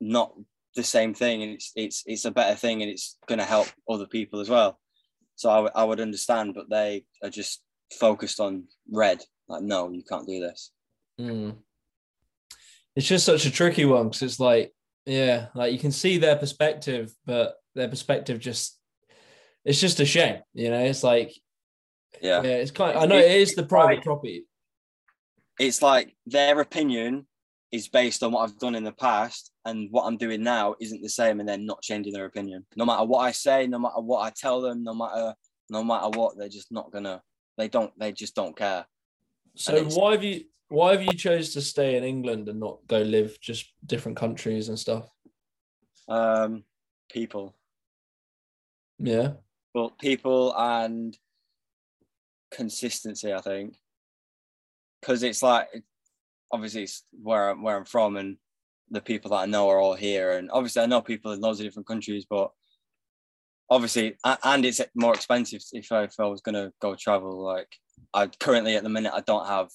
not the same thing, and it's it's it's a better thing, and it's going to help other people as well. So I, w- I would understand, but they are just focused on red. Like, no, you can't do this. Mm. It's just such a tricky one because it's like, yeah, like you can see their perspective, but their perspective just, it's just a shame, you know. It's like, Yeah, yeah, it's kind. Of, I know it is the private like- property. it's like their opinion is based on what I've done in the past, and what I'm doing now isn't the same, and they're not changing their opinion. No matter what I say, no matter what I tell them, no matter no matter what, they're just not gonna. They don't. They just don't care. So why have you why have you chose to stay in England and not go live just different countries and stuff? Um, people, Yeah. well, people and consistency. I think. Because it's like obviously it's where I'm, where I'm from and the people that I know are all here. And obviously I know people in loads of different countries but obviously and it's more expensive if I, if I was gonna go travel. Like I currently at the minute I don't have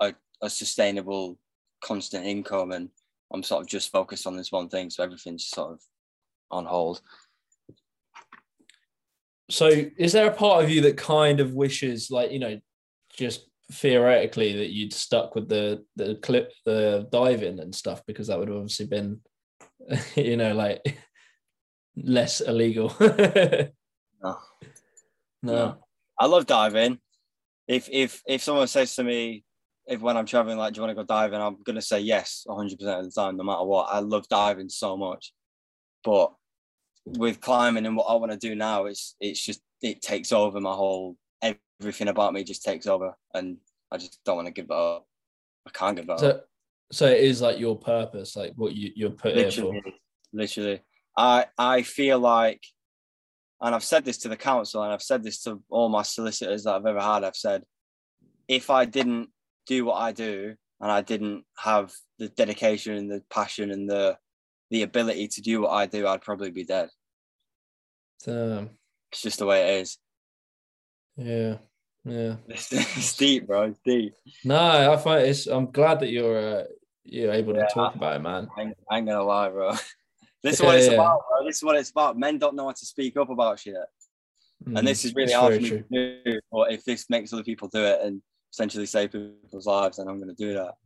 a, a sustainable constant income and I'm sort of just focused on this one thing so everything's sort of on hold So is there a part of you that kind of wishes like, you know, just theoretically that you'd stuck with the the clip the diving and stuff because that would have obviously been you know like less illegal. No. no. I love diving. If if if someone says to me, if when I'm traveling, like, do you want to go diving? I'm gonna say yes, 100 percent of the time, no matter what. I love diving so much, but with climbing and what I want to do now, it's it's just it takes over my whole everything about me just takes over, and I just don't want to give up. I can't give up. So so it is like your purpose, like what you you're put here for. literally, literally. I I feel like, and I've said this to the council, and I've said this to all my solicitors that I've ever had. I've said, if I didn't do what I do, and I didn't have the dedication and the passion and the the ability to do what I do, I'd probably be dead. Damn. It's just the way it is. Yeah. Yeah. It's, it's deep, bro. It's deep. No, I find it's. I'm glad that you're uh, you're able to Yeah. talk about it, man. I ain't, I ain't gonna lie, bro. This is Yeah, what it's yeah. about, bro. This is what it's about. Men don't know how to speak up about shit. Mm, and this is really hard for me to do. But if this makes other people do it and essentially save people's lives, then I'm going to do that.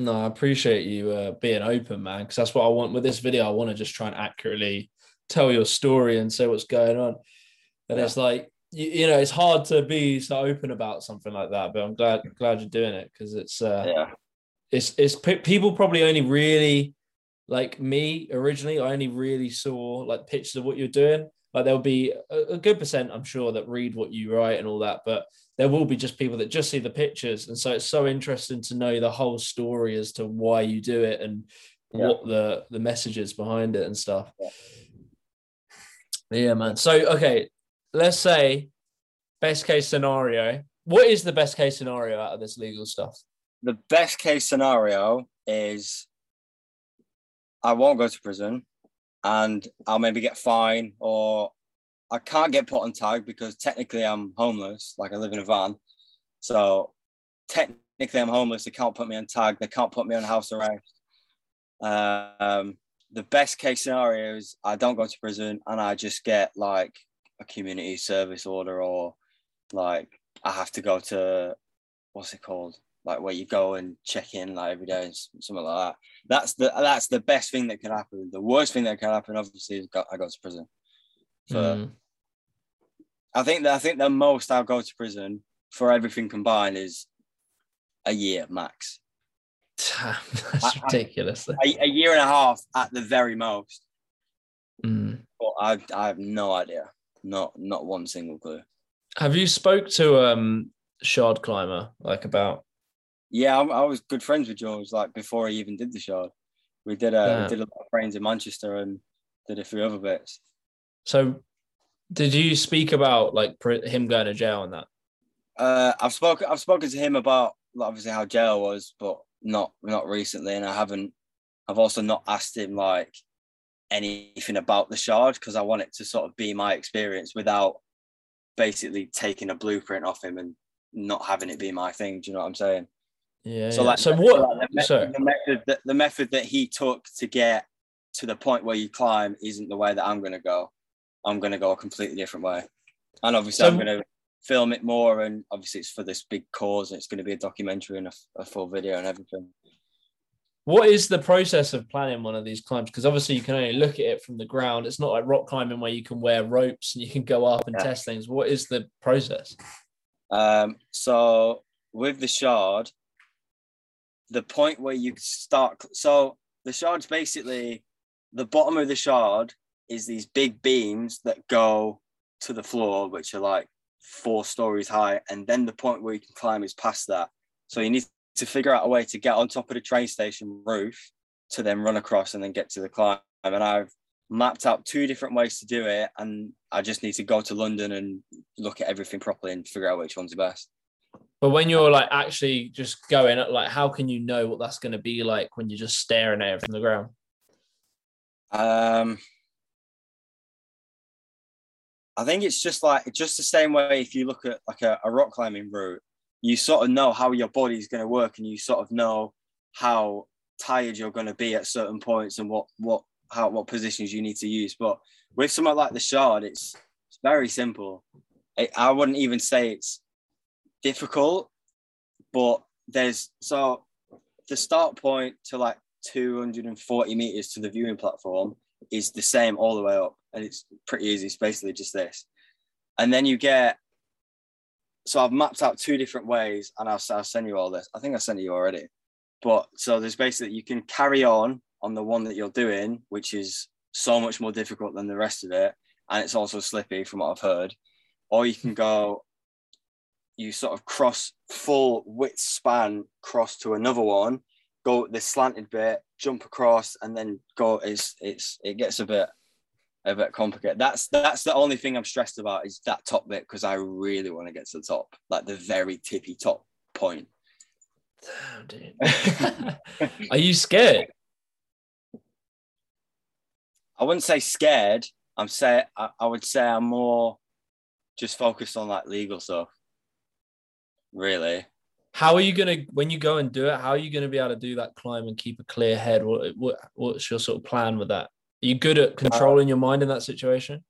No, I appreciate you uh, being open, man, because that's what I want with this video. I want to just try and accurately tell your story and say what's going on. And Yeah. it's like you, you know, it's hard to be so open about something like that. But I'm glad glad you're doing it because it's uh, Yeah, it's it's pe- people probably only really like me originally. I only really saw like pictures of what you're doing. Like there'll be a, a good percent, I'm sure, that read what you write and all that, but there will be just people that just see the pictures, and so it's so interesting to know the whole story as to why you do it and Yeah. what the the messages behind it and stuff. Yeah. Yeah, man. So okay, let's say best case scenario. What is the best case scenario out of this legal stuff? the best case scenario is I won't go to prison, and I'll maybe get fined, or I can't get put on tag because technically I'm homeless. Like I live in a van, so technically I'm homeless. They can't put me on tag. They can't put me on house arrest. Um, the best case scenario is I don't go to prison and I just get like a community service order or like I have to go to what's it called? Like where you go and check in like every day, s- something like that. That's the that's the best thing that could happen. The worst thing that could happen, obviously, is go, I got to prison. For Mm. I think that I think the most I'll go to prison for everything combined is a year max. That's I- I- ridiculous. A, a year and a half at the very most. Mm. But I I have no idea. Not not one single clue. Have you spoke to um Shard Climber like about? Yeah, I, I was good friends with George like before he even did the show. We did a Yeah. we did a lot of friends in Manchester and did a few other bits. So, did you speak about like him going to jail and that? Uh, I've spoken I've spoken to him about like, obviously how jail was, but not not recently, and I haven't. I've also not asked him like anything about the shard because I want it to sort of be my experience without basically taking a blueprint off him and not having it be my thing. Do you know what I'm saying? Yeah. So yeah. like, so what? like the, method, the method that the method that he took to get to the point where you climb isn't the way that I'm gonna go. I'm gonna go a completely different way, and obviously So- I'm gonna film it more. And obviously it's for this big cause, and it's gonna be a documentary and a, a full video and everything. What is the process of planning one of these climbs? Because obviously you can only look at it from the ground. It's not like rock climbing where you can wear ropes and you can go up and Yeah. test things. What is the process? Um, so with the shard, the point where you start, so the shard's basically the bottom of the shard is these big beams that go to the floor, which are like four stories high, and then the point where you can climb is past that. So you need to figure out a way to get on top of the train station roof to then run across and then get to the climb. And I've mapped out two different ways to do it, and I just need to go to London and look at everything properly and figure out which one's the best. But when you're like actually just going, like, how can you know what that's going to be like when you're just staring at it from the ground? Um, I think it's just like just the same way if you look at like a, a rock climbing route, you sort of know how your body's going to work, and you sort of know how tired you're going to be at certain points and what what how what positions you need to use. But with something like the shard, it's it's very simple. I I wouldn't even say it's difficult, but there's so the start point to like 240 meters to the viewing platform is the same all the way up, and it's pretty easy. It's basically just this, and then you get. So I've mapped out two different ways, and I'll, I'll send you all this. I think I sent you already, but so there's basically you can carry on on the one that you're doing, which is so much more difficult than the rest of it, and it's also slippy from what I've heard, or you can go. You sort of cross full width span, cross to another one, go the slanted bit, jump across, and then go. It's it's it gets a bit a bit complicated. That's that's the only thing I'm stressed about is that top bit because I really want to get to the top, like the very tippy top point. Dude. Are you scared? I wouldn't say scared. I'm say I, I would say I'm more just focused on like legal stuff. Really. How are you gonna when you go and do it? How are you gonna be able to do that climb and keep a clear head? What, what what's your sort of plan with that? Are you good at controlling your mind in that situation?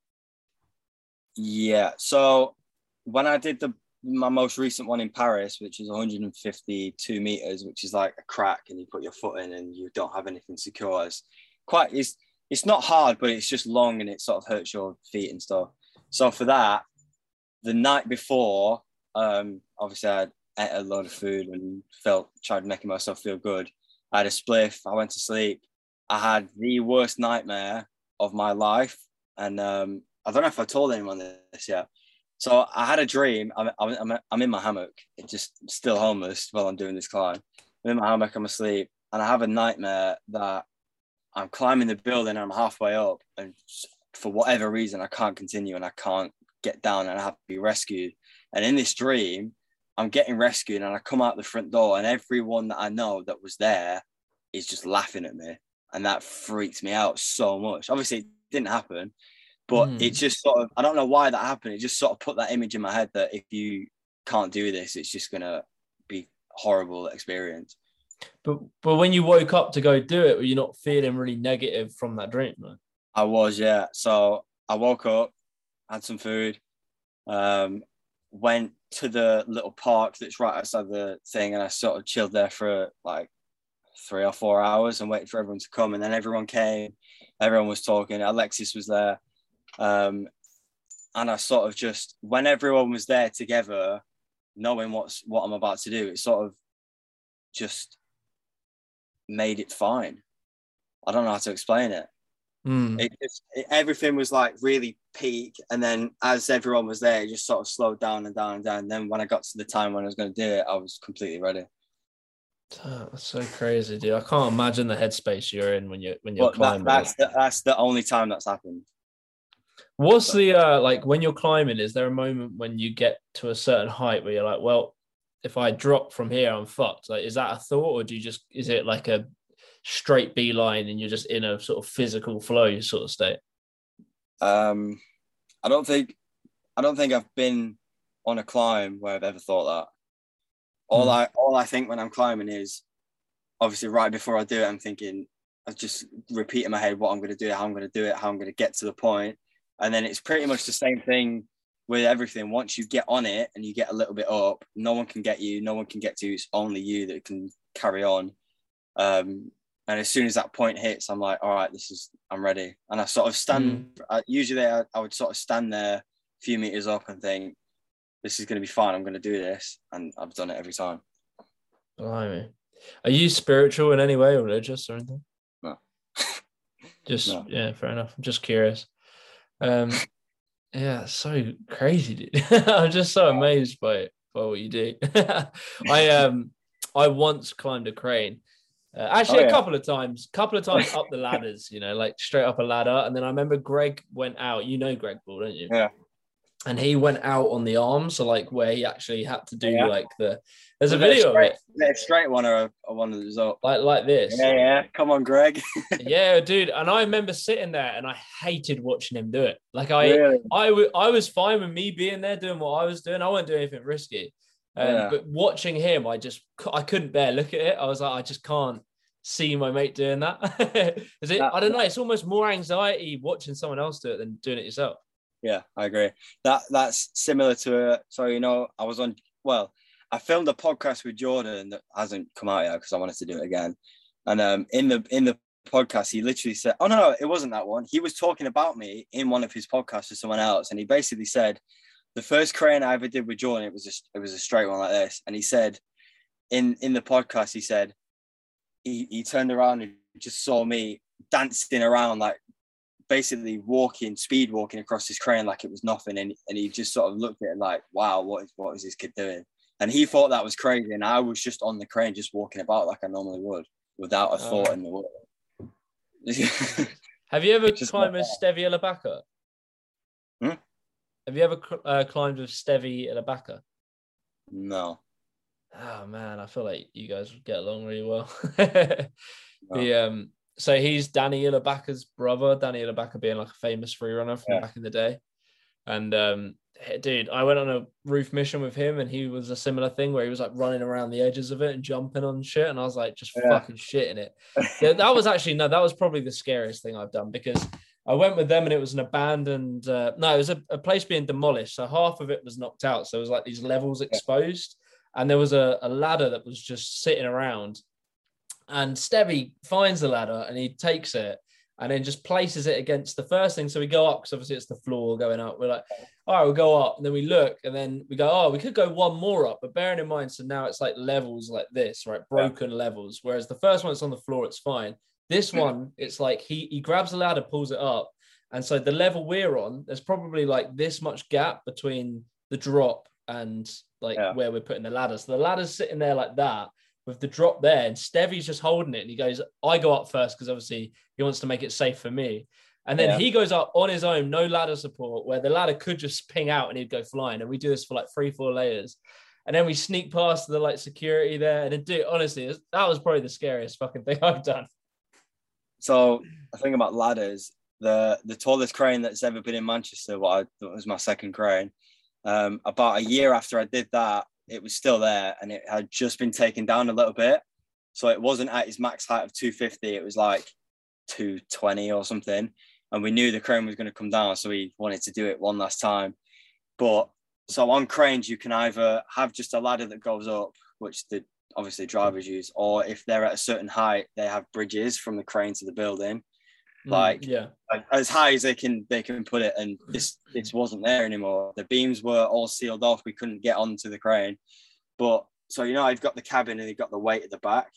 Yeah. So when I did the my most recent one in Paris, which is 152 meters, which is like a crack, and you put your foot in and you don't have anything secure. It's quite it's it's not hard, but it's just long and it sort of hurts your feet and stuff. So for that, the night before, um, obviously I ate a lot of food and felt tried making myself feel good. I had a spliff. I went to sleep. I had the worst nightmare of my life, and um, I don't know if I told anyone this yet. So I had a dream. I'm, I'm, I'm in my hammock, It's just still homeless while I'm doing this climb. I'm in my hammock, I'm asleep, and I have a nightmare that I'm climbing the building and I'm halfway up, and for whatever reason, I can't continue and I can't get down and I have to be rescued. And in this dream, I'm getting rescued and I come out the front door, and everyone that I know that was there is just laughing at me. And that freaks me out so much. Obviously, it didn't happen, but Mm. it just sort of, I don't know why that happened. It just sort of put that image in my head that if you can't do this, it's just going to be horrible experience. But but when you woke up to go do it, were you not feeling really negative from that dream? No? I was, yeah. So I woke up, had some food, um, went to the little park that's right outside the thing, and I sort of chilled there for like three or four hours and waited for everyone to come. And then everyone came, everyone was talking. Alexis was there, um, and I sort of just when everyone was there together, knowing what's what I'm about to do, it sort of just made it fine. I don't know how to explain it Mm. it just it, everything was like really peak and then as everyone was there it just sort of slowed down and down and down and then when i got to the time when i was going to do it i was completely ready Oh, that's so crazy, dude. I can't imagine the headspace you're in when you're when you're that, climbing. that's the, that's the only time that's happened What's the uh like when you're climbing? Is there a moment when you get to a certain height where you're like, well, if I drop from here, I'm fucked? Like, is that a thought, or do you just is it like a straight beeline and you're just in a sort of physical flow sort of state? Um, I don't think I don't think I've been on a climb where I've ever thought that. All Mm. I all I think when I'm climbing is obviously right before I do it, I'm thinking I just repeat in my head what I'm going to do, how I'm going to do it, how I'm going to get to the point, and then it's pretty much the same thing with everything. Once you get on it and you get a little bit up, no one can get you, no one can get to you. It's only you that can carry on. Um, and as soon as that point hits, I'm like, all right, this is I'm ready. And I sort of stand. I, usually, I, I would sort of stand there a few meters up and think, this is going to be fine. I'm going to do this, and I've done it every time. Blimey. Are you spiritual in any way or religious or anything? No. Just No. yeah, fair enough. I'm just curious. Um yeah, so crazy, dude. I'm just so amazed by by what you do. I um I once climbed a crane. Uh, actually, Oh, a yeah. couple of times, couple of times up the ladders, you know, like straight up a ladder. And then I remember Greg went out. You know Greg Ball, don't you? Yeah. And he went out on the arm, so like where he actually had to do Yeah. like the. There's a Was video of straight, it, it a straight one or a, a one that was up? like like this. Yeah, yeah. Come on, Greg. yeah, dude. And I remember sitting there and I hated watching him do it. Like I, really? I, w- I was fine with me being there doing what I was doing. I wasn't doing anything risky. Um, Yeah. But watching him, I just, I couldn't bear look at it. I was like, I just can't see my mate doing that. Is it? That- I don't know. It's almost more anxiety watching someone else do it than doing it yourself. Yeah, I agree. That that's similar to a. So you know, I was on. Well, I filmed a podcast with Jordan that hasn't come out yet because I wanted to do it again. And um, in the in the podcast, he literally said, "Oh no, no, it wasn't that one." He was talking about me in one of his podcasts with someone else, and he basically said, "The first crane I ever did with Jordan, it was just it was a straight one like this." And he said, in in the podcast, he said, he he turned around and just saw me dancing around like basically walking, speed walking across this crane like it was nothing. And, and he just sort of looked at it like, wow, what is what is this kid doing? And he thought that was crazy. And I was just on the crane, just walking about like I normally would, without a thought Oh. in the world. Have you ever Just climbed Stevie Ilabaca? Hmm? Have you ever uh, climbed with Stevie Ilabaca? no. Oh man, I feel like you guys would get along really well. No. the um, so he's Danny Ilabaca's brother. Danny Ilabaca being like a famous free runner from Yeah. back in the day, and um, dude, I went on a roof mission with him, and he was a similar thing where he was like running around the edges of it and jumping on shit, and I was like just Yeah. fucking shitting it. Yeah, that was actually no, that was probably the scariest thing I've done because I went with them and it was an abandoned. Uh, no, it was a, a place being demolished, so half of it was knocked out. So it was like these levels exposed, and there was a, a ladder that was just sitting around. And Stevie finds the ladder and he takes it and then just places it against the first thing. So we go up because obviously it's the floor going up. We're like, all right, we'll go up. And then we look and then we go, oh, we could go one more up. But bearing in mind, so now it's like levels like this, right? Broken levels. Whereas the first one, it's on the floor, it's fine. This one, it's like he he grabs the ladder, pulls it up. And so the level we're on, there's probably like this much gap between the drop and like Yeah. where we're putting the ladder. So the ladder's sitting there like that with the drop there, and Stevie's just holding it. And he goes, I go up first because obviously he wants to make it safe for me. And then Yeah. he goes up on his own, no ladder support, where the ladder could just ping out and he'd go flying. And we do this for like three, four layers. And then we sneak past the like security there. And honestly, it was- that was probably the scariest fucking thing I've done. So I think about ladders. The the tallest crane that's ever been in Manchester, what I thought was my second crane. Um, about a year after I did that, it was still there and it had just been taken down a little bit. So it wasn't at its max height of 250, it was like 220 or something. And we knew the crane was going to come down, so we wanted to do it one last time. But so on cranes, you can either have just a ladder that goes up, which the obviously drivers use, or if they're at a certain height, they have bridges from the crane to the building, Mm, Like- yeah. like, as high as they can they can put it. And this this wasn't there anymore. The beams were all sealed off. We couldn't get onto the crane. But so you know, I've got the cabin and you've got the weight at the back.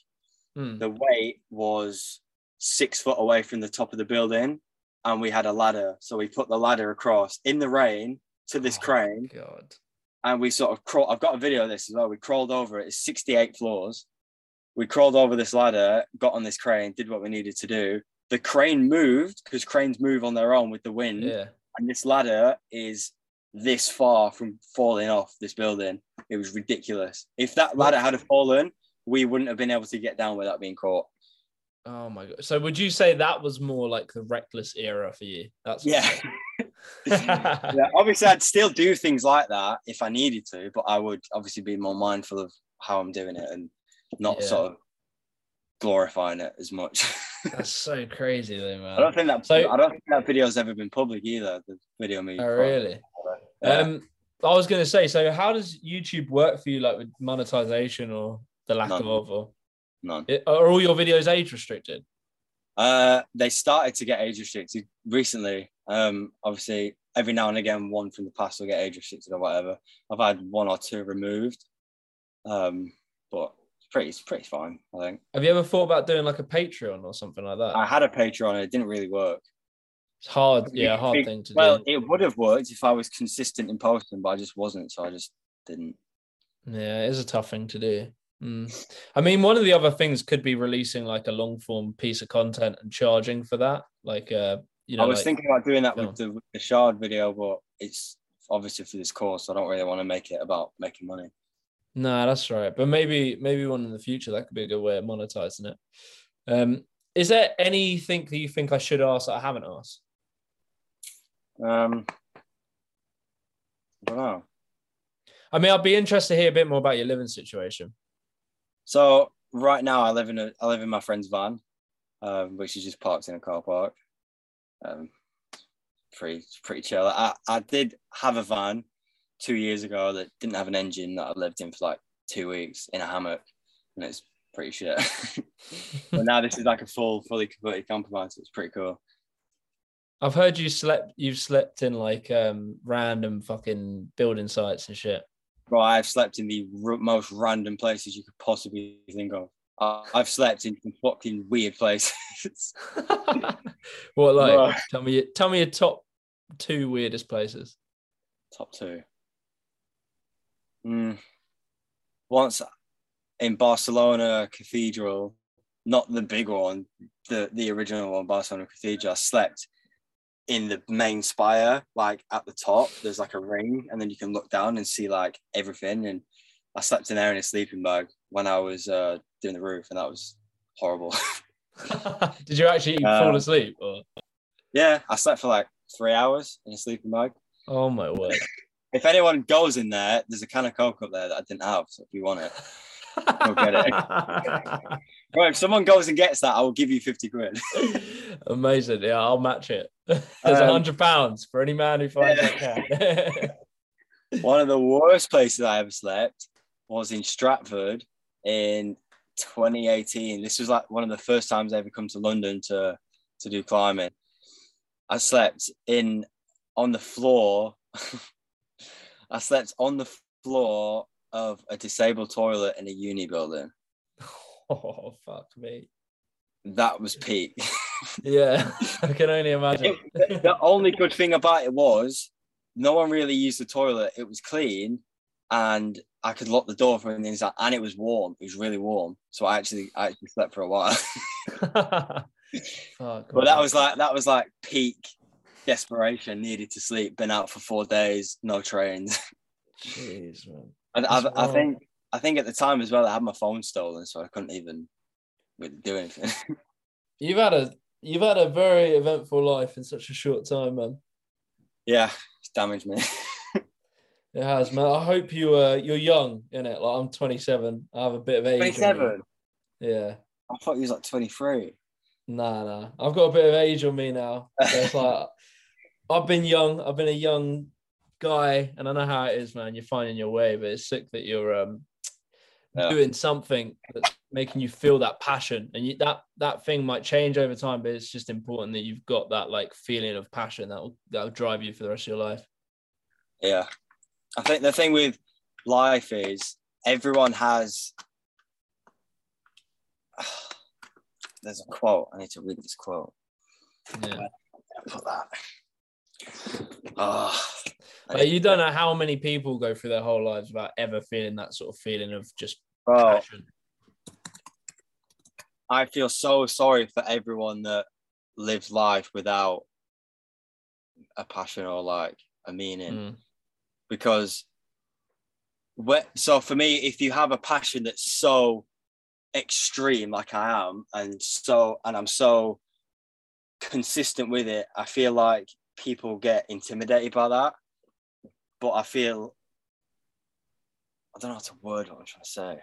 Mm. The weight was six foot away from the top of the building, and we had a ladder. So we put the ladder across in the rain to this Oh, crane, God. And we sort of crawl. I've got a video of this as well. We crawled over it. It's 68 floors. We crawled over this ladder, got on this crane, did what we needed to do. The crane moved because cranes move on their own with the wind, Yeah. and this ladder is this far from falling off this building. It was ridiculous. If that ladder had fallen, we wouldn't have been able to get down without being caught. Oh my god! So would you say that was more like the reckless era for you? That's Yeah. yeah, obviously, I'd still do things like that if I needed to, but I would obviously be more mindful of how I'm doing it and not Yeah. sort of glorifying it as much. That's so crazy, though, man. I don't think that So- I don't think that video's ever been public either. The video me. Oh, really? Yeah. Um, I was gonna say, so how does YouTube work for you, like with monetization or the lack None. of, or None. are all your videos age restricted? Uh, they started to get age restricted recently. Um, obviously, every now and again, one from the past will get age restricted or whatever. I've had one or two removed, um, but it's pretty, it's pretty fine. I think Have you ever thought about doing like a Patreon or something like that? I had a Patreon, it didn't really work. It's hard, yeah, hard thing to Well, do. Well, it would have worked if I was consistent in posting, but I just wasn't, so I just didn't. Yeah, it is a tough thing to do. Mm. I mean, one of the other things could be releasing like a long form piece of content and charging for that. Like, uh, you know, I was like- thinking about doing that with the, with the shard video, but it's obviously for this course. I don't really want to make it about making money. No, that's right. But maybe maybe one in the future that could be a good way of monetizing it. Um, is there anything that you think I should ask that I haven't asked? Um, I don't know. I mean, I'd be interested to hear a bit more about your living situation. So right now, I live in a I live in my friend's van, um, which is just parked in a car park. Um, pretty pretty chill. I I did have a van two years ago that didn't have an engine that I lived in for like two weeks in a hammock, and it's pretty shit. but now this is like a full fully converted van, so it's pretty cool. I've heard you slept. You've slept in like um random fucking building sites and shit. Bro, I've slept in the r- most random places you could possibly think of. Uh, I've slept in some fucking weird places. what like? Bro. Tell me. Tell me your top two weirdest places. Top two. Mm. Once in Barcelona Cathedral, not the big one, the, the original one, Barcelona Cathedral, I slept in the main spire, like at the top. There's like a ring, and then you can look down and see like everything. And I slept in there in a sleeping bag when I was uh, doing the roof, and that was horrible. Did you actually fall Um, asleep? Or? yeah, I slept for like three hours in a sleeping bag. Oh my word! If anyone goes in there, there's a can of Coke up there that I didn't have. So if you want it, Go get it. right, if someone goes and gets that, I will give you 50 quid. Amazing. Yeah, I'll match it. There's Um, hundred pounds for any man who finds that can. One of the worst places I ever slept was in Stratford in 2018. This was like one of the first times I ever come to London to, to do climbing. I slept in on the floor. I slept on the floor of a disabled toilet in a uni building. oh fuck me. That was peak. Yeah, I can only imagine. the only good thing about it was no one really used the toilet. It was clean, and I could lock the door from the inside, and it was warm. It was really warm, so I actually I actually slept for a while. Fuck, but that was like that was like peak desperation. Needed to sleep. Been out for four days. No trains. jeez, man. And I, I think I think at the time as well, I had my phone stolen, so I couldn't even really do anything. You've had a you've had a very eventful life in such a short time, man. yeah, it's damaged me. It has, man. I hope you uh you're young in it. Like I'm 27. I have a bit of age. Twenty-seven. Yeah. I thought he was like twenty-three. Nah, nah. I've got a bit of age on me now. So it's like I've been young. I've been a young guy, and I know how it is, man. You're finding your way, but it's sick that you're um Yeah. doing something that's making you feel that passion, and you, that that thing might change over time, but it's just important that you've got that like feeling of passion that will that will drive you for the rest of your life. Yeah. I think the thing with life is everyone has. There's a quote. I need to read this quote. Yeah. Put that. Oh, You don't know how many people go through their whole lives without ever feeling that sort of feeling of just Bro, passion. I feel so sorry for everyone that lives life without a passion or like a meaning. Mm. because whe- so for me if you have a passion that's so extreme like I am, and so and I'm so consistent with it, I feel like people get intimidated by that. But I feel I don't know how to word what I'm trying to say.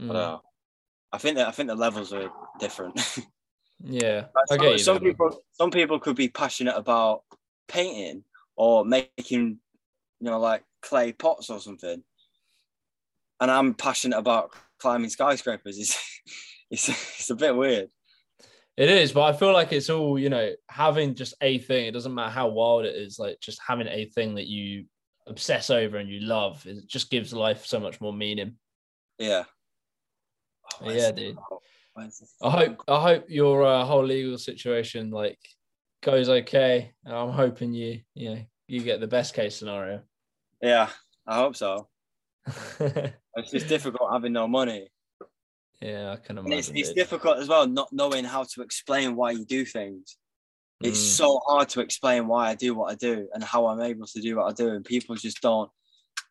Mm. But uh, I think that I think the levels are different. Yeah, I some, some people some people could be passionate about painting or making you know like clay pots or something and i'm passionate about climbing skyscrapers it's it's, it's a bit weird It is, but I feel like it's all you know, having just a thing. It doesn't matter how wild it is. Like just having a thing that you obsess over and you love, it just gives life so much more meaning. yeah But yeah, dude. I hope I hope your uh, whole legal situation like goes okay. I'm hoping you you know you get the best case scenario. yeah i hope so it's just difficult having no money I can and it's, imagine. it's dude. difficult as well not knowing how to explain why you do things it's Mm. so hard to explain why I do what I do and how I'm able to do what I do. And people just don't,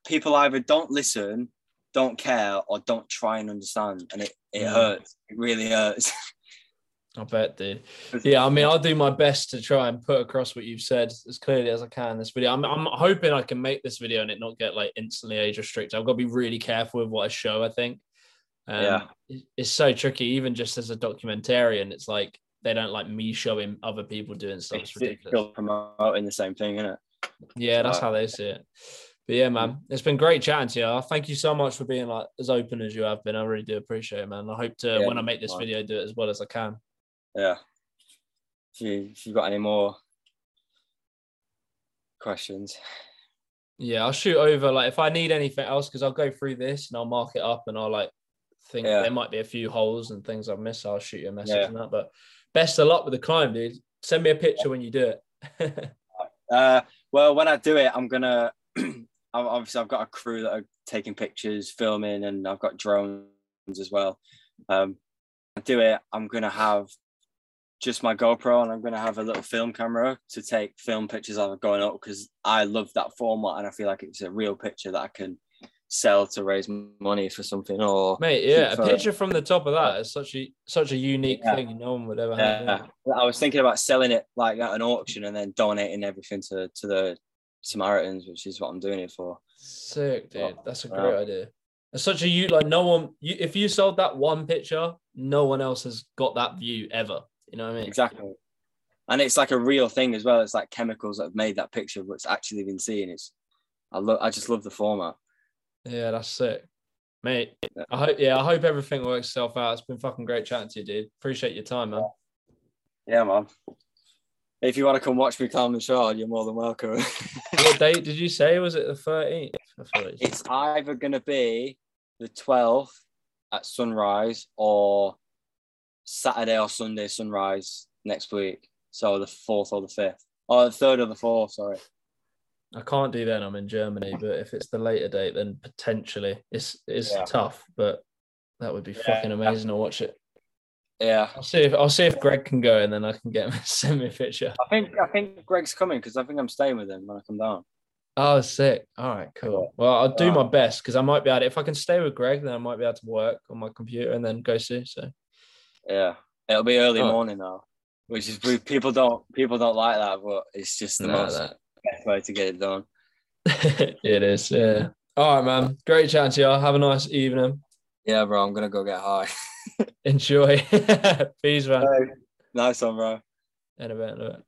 people either don't listen, don't care, or don't try and understand. And it, it Mm. hurts. It really hurts. I bet, dude. Yeah, I mean, I'll do my best to try and put across what you've said as clearly as I can in this video. I'm, I'm hoping I can make this video and it not get like instantly age restricted. I've got to be really careful with what I show, I think. Um, Yeah. It's so tricky, even just as a documentarian. It's like they don't like me showing other people doing stuff. It's It's ridiculous. still promoting the same thing, isn't it? Yeah, that's how they see it. But yeah, man, it's been great chatting to you. Thank you so much for being like as open as you have been. I really do appreciate it, man. I hope to Yeah, when I make this video do it as well as I can. Yeah. If, you, if you've got any more questions, Yeah, I'll shoot over like if I need anything else because I'll go through this and I'll mark it up and I'll like think Yeah. there might be a few holes and things I've missed. I'll shoot you a message Yeah. on that. But best of luck with the climb, dude. Send me a picture when you do it. Uh, well, when I do it, I'm gonna. obviously, I've got a crew that are taking pictures, filming, and I've got drones as well. Um, I do it. I'm gonna have just my GoPro, and I'm gonna have a little film camera to take film pictures of it going up because I love that format, and I feel like it's a real picture that I can sell to raise money for something. Or Mate, yeah, a picture from the top of that is such a such a unique Yeah. thing no one would ever have. yeah, I was thinking about selling it like at an auction and then donating everything to to the Samaritans, which is what I'm doing it for. Sick, dude. That's a great idea. It's such a you like no one you if you sold that one picture, no one else has got that view ever. You know what I mean? Exactly. And it's like a real thing as well. It's like chemicals that have made that picture, but it's actually been seen. It's I love I just love the format. Yeah, that's sick. Mate, I hope yeah, I hope everything works itself out. It's been fucking great chatting to you, dude. Appreciate your time, man. Yeah, man. If you want to come watch me climb the shard, you're more than welcome. what date did you say? Was it the 13th? I thought it was- it's either gonna be the 12th at sunrise or Saturday or Sunday sunrise next week. So the fourth or the fifth. Or the third or the fourth, sorry. I can't do then. I'm in Germany, but if it's the later date, then potentially it's it's Yeah. tough. But that would be Yeah. fucking amazing to watch it. Yeah. I'll see if I'll see if Greg can go, and then I can get him send me a picture. I think I think Greg's coming because I think I'm staying with him when I come down. Oh, sick. All right, cool. Well, I'll do my best because I might be able to. If I can stay with Greg, then I might be able to work on my computer and then go see. So Yeah, it'll be early Oh. morning now, which is people don't people don't like that, but it's just the No, most that- best way to get it done. it is. Yeah. All right, man. Great chatting to you. Have a nice evening. Yeah, bro, I'm gonna go get high. Enjoy. Peace, man. nice one, bro. In a bit, in a bit.